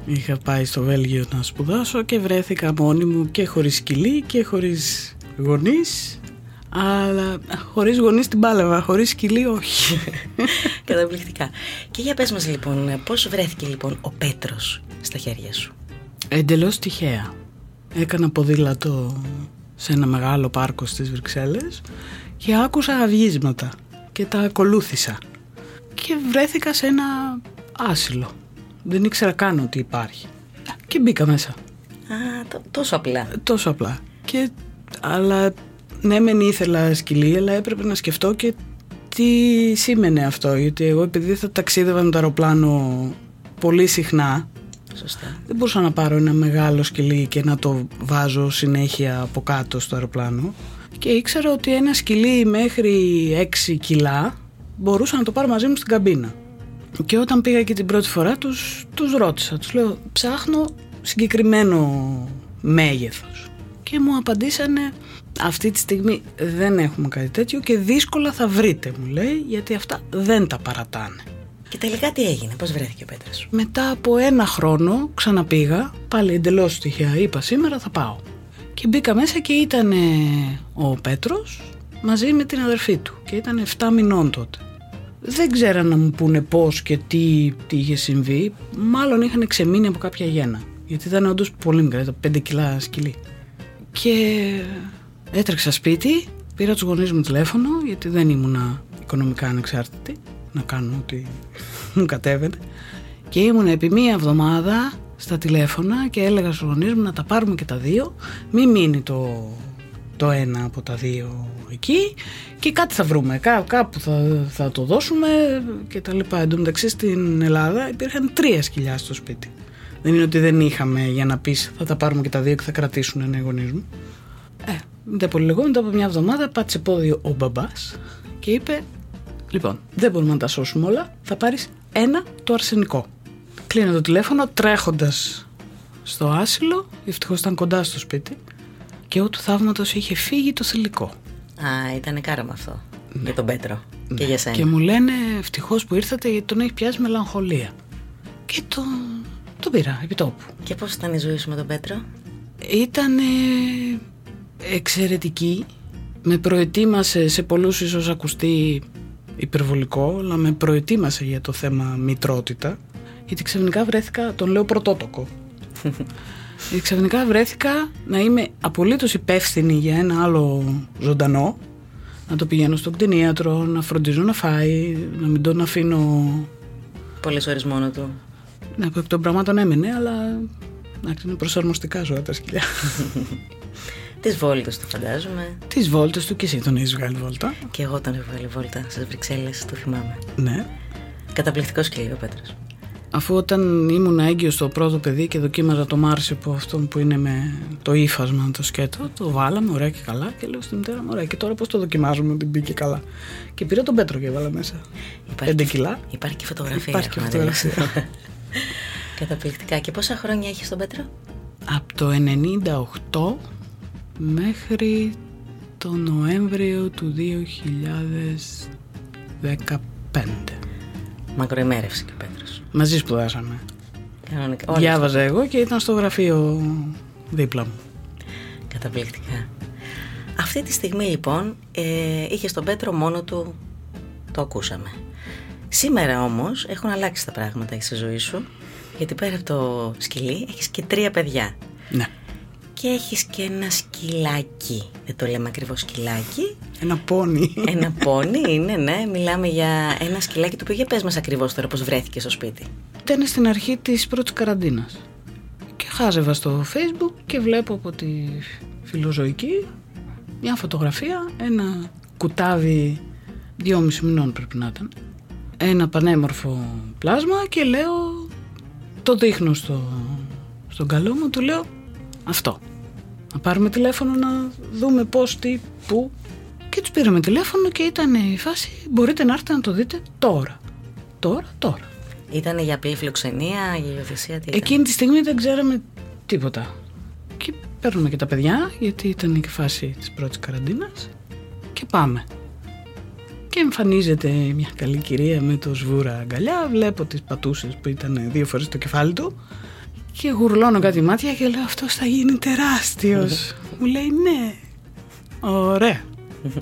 Είχα πάει στο Βέλγιο να σπουδάσω και βρέθηκα μόνη μου και χωρίς σκυλί και χωρίς γονείς. Αλλά χωρίς γονείς την πάλευα, χωρίς σκυλί όχι.
Καταπληκτικά. Και για πες μας λοιπόν, πώς βρέθηκε λοιπόν ο Πέτρος στα χέρια σου;
Εντελώς τυχαία. Έκανα ποδήλατο σε ένα μεγάλο πάρκο στις Βρυξέλλες και άκουσα αυγίσματα και τα ακολούθησα. Και βρέθηκα σε ένα άσυλο. Δεν ήξερα καν ότι υπάρχει. Και μπήκα μέσα.
Α, τό- τόσο απλά.
Τόσο απλά. Και, αλλά ναι, μεν ήθελα σκυλί, αλλά έπρεπε να σκεφτώ και τι σήμαινε αυτό. Γιατί εγώ επειδή θα ταξίδευα με το αεροπλάνο πολύ συχνά,
Σωστά.
δεν μπορούσα να πάρω ένα μεγάλο σκυλί και να το βάζω συνέχεια από κάτω στο αεροπλάνο. Και ήξερα ότι ένα σκυλί μέχρι 6 κιλά μπορούσα να το πάρω μαζί μου στην καμπίνα. Και όταν πήγα και την πρώτη φορά τους, τους ρώτησα, τους λέω ψάχνω συγκεκριμένο μέγεθος. Και μου απαντήσανε αυτή τη στιγμή δεν έχουμε κάτι τέτοιο και δύσκολα θα βρείτε μου λέει γιατί αυτά δεν τα παρατάνε.
Και τελικά τι έγινε, πώς βρέθηκε ο Πέτρος.
Μετά από ένα χρόνο ξαναπήγα, πάλι εντελώς τυχαία, είπα σήμερα θα πάω. Και μπήκα μέσα και ήταν ο Πέτρος μαζί με την αδερφή του και ήταν 7 μηνών τότε. Δεν ξέραν να μου πούνε πώς και τι, τι είχε συμβεί, μάλλον είχαν ξεμείνει από κάποια γέννα. Γιατί ήταν όντως πολύ μικρά, ήταν 5 κιλά σκυλί. Και έτρεξα σπίτι, πήρα τους γονείς μου τηλέφωνο γιατί δεν ήμουνα οικονομικά ανεξάρτητη να κάνω ό,τι μου κατέβαινε και ήμουν επί μία εβδομάδα στα τηλέφωνα και έλεγα στους γονείς μου να τα πάρουμε και τα δύο μην μείνει το, το ένα από τα δύο εκεί και κάτι θα βρούμε, κά, κάπου θα, θα το δώσουμε και τα λοιπά. Εν τω μεταξύ στην Ελλάδα υπήρχαν τρία σκυλιά στο σπίτι. Δεν είναι ότι δεν είχαμε για να πεις θα τα πάρουμε και τα δύο και θα κρατήσουν ένα γονείς μου. Ε, μετά από λίγο, μετά από μια εβδομάδα πάτησε πόδι ο μπαμπάς και είπε Λοιπόν, δεν μπορούμε να τα σώσουμε όλα. Θα πάρεις ένα το αρσενικό. Κλείνω το τηλέφωνο τρέχοντας στο άσυλο. Ευτυχώς ήταν κοντά στο σπίτι. Και ο του θαύματος είχε φύγει το θηλυκό.
Α, ήταν κάραμα αυτό. Για τον Πέτρο. Και για σένα.
Και μου λένε ευτυχώς που ήρθατε γιατί τον έχεις πιάσει μελαγχολία. Και το, το πήρα επί τόπου.
Και πώς ήταν η ζωή σου με τον Πέτρο,
Ήταν εξαιρετική. Με προετοίμασε σε πολλούς ίσως ακουστεί υπερβολικό, αλλά με προετοίμασε για το θέμα μητρότητα. Γιατί ξαφνικά βρέθηκα, τον λέω πρωτότοκο. γιατί ξαφνικά βρέθηκα να είμαι απολύτως υπεύθυνη για ένα άλλο ζωντανό. Να το πηγαίνω στον κτηνίατρο, να φροντίζω να φάει, να μην τον αφήνω...
Πολλές ώρες μόνο του.
Ναι, εκ των πραγμάτων έμεινε, αλλά εντάξει, είναι προσαρμοστικά ζώα τα σκυλιά.
Τις βόλτες του φαντάζομαι.
Τις βόλτες του και εσύ τον έχεις βγάλει βόλτα.
Και εγώ τον έχω βγάλει βόλτα στις Βρυξέλλες, το θυμάμαι.
Ναι.
Καταπληκτικό σκυλί ο Πέτρος.
Αφού όταν ήμουν έγκυος στο πρώτο παιδί και δοκίμαζα το Μάρσιπο αυτόν που είναι με το ύφασμα, το σκέτο, το βάλαμε ωραία και καλά και λέω στη μητέρα μου ωραία. Και τώρα πώς το δοκιμάζουμε ότι μπήκε καλά. Και πήρα τον Πέτρο και έβαλα μέσα.
Υπάρχει
5
και-
κιλά.
Υπάρχει και φωτογραφία.
Υπάρχει και
έχουμε
φωτογραφία.
δει. Καταπληκτικά. Και πόσα χρόνια έχεις τον Πέτρο,
Από το 98 μέχρι το Νοέμβριο του 2015.
Μακροημέρευση και ο Πέτρο.
Μαζί σπουδάσαμε.
Κανονικά. Όλοι
Διάβαζα εγώ και ήταν στο γραφείο δίπλα μου.
Καταπληκτικά. Αυτή τη στιγμή λοιπόν ε, είχε τον Πέτρο μόνο του, το ακούσαμε. Σήμερα όμως έχουν αλλάξει τα πράγματα στη ζωή σου, γιατί πέρα από το σκυλί έχεις και τρία παιδιά.
Ναι.
Και έχεις και ένα σκυλάκι, δεν το λέμε ακριβώς σκυλάκι,
Ένα πόνι.
ένα πόνι είναι, ναι, μιλάμε για ένα σκυλάκι το οποίο για πες μας ακριβώς τώρα πώς βρέθηκε στο σπίτι.
Ήταν στην αρχή της πρώτης καραντίνας. Και χάζευα στο facebook και βλέπω από τη φιλοζωική μια φωτογραφία, ένα κουτάβι δυόμιση μηνών πρέπει να ήταν. Ένα πανέμορφο πλάσμα και λέω, το δείχνω στο, στον καλό μου, του λέω αυτό. Να πάρουμε τηλέφωνο να δούμε πώς, τι, πού. Και τους πήραμε τηλέφωνο και ήταν η φάση, μπορείτε να έρθετε να το δείτε τώρα. Τώρα, τώρα.
Ήταν για απλή φιλοξενία, για υιοθεσία, τι ήταν;
Εκείνη τη στιγμή δεν ξέραμε τίποτα. Και παίρνουμε και τα παιδιά, γιατί ήταν και φάση της πρώτης καραντίνας και πάμε. Και εμφανίζεται μια καλή κυρία με το σβούρα αγκαλιά, βλέπω τις πατούσες που ήταν δύο φορές το κεφάλι του και γουρλώνω κάτι μάτια και λέω αυτός θα γίνει τεράστιος. Μου λέει ναι, ωραία.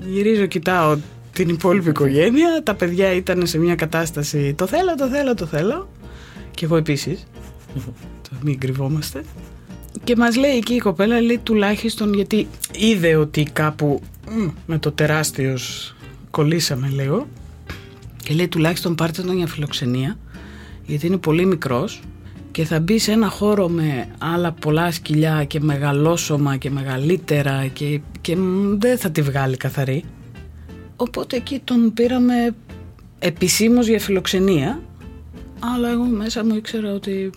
Γυρίζω, κοιτάω την υπόλοιπη οικογένεια, τα παιδιά ήταν σε μια κατάσταση το θέλω, το θέλω, το θέλω και εγώ επίσης. Το μην κρυβόμαστε. Και μας λέει εκεί η κοπέλα, λέει τουλάχιστον γιατί είδε ότι κάπου μ, με το τεράστιος κολλήσαμε λίγο και λέει τουλάχιστον πάρτε τον για φιλοξενία γιατί είναι πολύ μικρός και θα μπει σε ένα χώρο με άλλα πολλά σκυλιά και μεγαλόσωμα και μεγαλύτερα και, και μ, δεν θα τη βγάλει καθαρή. Οπότε εκεί τον πήραμε επισήμως για φιλοξενία αλλά εγώ μέσα μου ήξερα ότι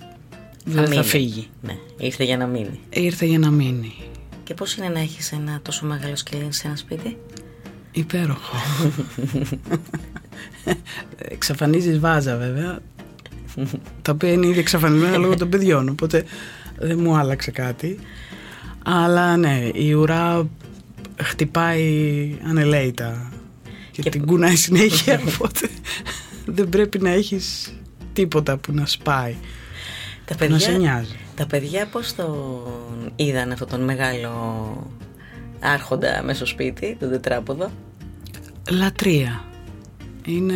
δεν θα
μείνει.
φύγει.
Ναι, ήρθε για να μείνει.
Ήρθε για να μείνει.
Και πώς είναι να έχεις ένα τόσο μεγάλο σκυλί σε ένα σπίτι;
Υπέροχο. Εξαφανίζεις βάζα βέβαια. Τα οποία είναι ήδη εξαφανισμένα λόγω των παιδιών. Οπότε δεν μου άλλαξε κάτι. Αλλά ναι, η ουρά χτυπάει ανελαίητα. Και,
Και-
την κουνάει συνέχεια. οπότε δεν πρέπει να έχεις τίποτα που να σπάει.
Τα
Να σε
παιδιά,
νοιάζει.
τα παιδιά πώς τον είδαν αυτόν τον μεγάλο άρχοντα μέσα στο σπίτι, τον τετράποδο;
Λατρεία. Είναι...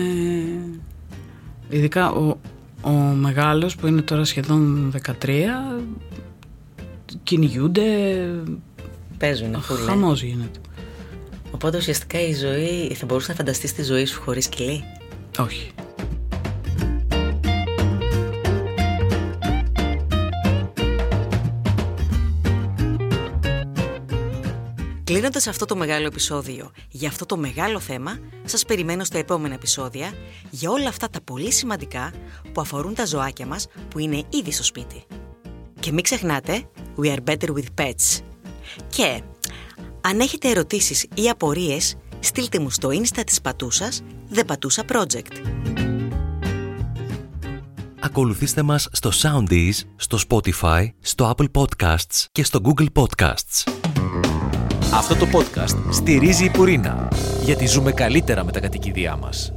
Ειδικά ο, ο μεγάλος που είναι τώρα σχεδόν 13 κυνηγούνται,
παίζουν. φουλ, ε.
Χαμός γίνεται.
Οπότε ουσιαστικά η ζωή. Θα μπορούσε να φανταστείς τη ζωή σου χωρίς σκυλί.
Όχι.
Κλείνοντας αυτό το μεγάλο επεισόδιο για αυτό το μεγάλο θέμα, σας περιμένω στα επόμενα επεισόδια για όλα αυτά τα πολύ σημαντικά που αφορούν τα ζωάκια μας που είναι ήδη στο σπίτι. Και μην ξεχνάτε, we are better with pets. Και αν έχετε ερωτήσεις ή απορίες, στείλτε μου στο insta της Πατούσας, The Πατούσα Project.
Ακολουθήστε μας στο Soundees, στο Spotify, στο Apple Podcasts και στο Google Podcasts. Αυτό το podcast στηρίζει η Πουρίνα, γιατί ζούμε καλύτερα με τα κατοικίδια μας.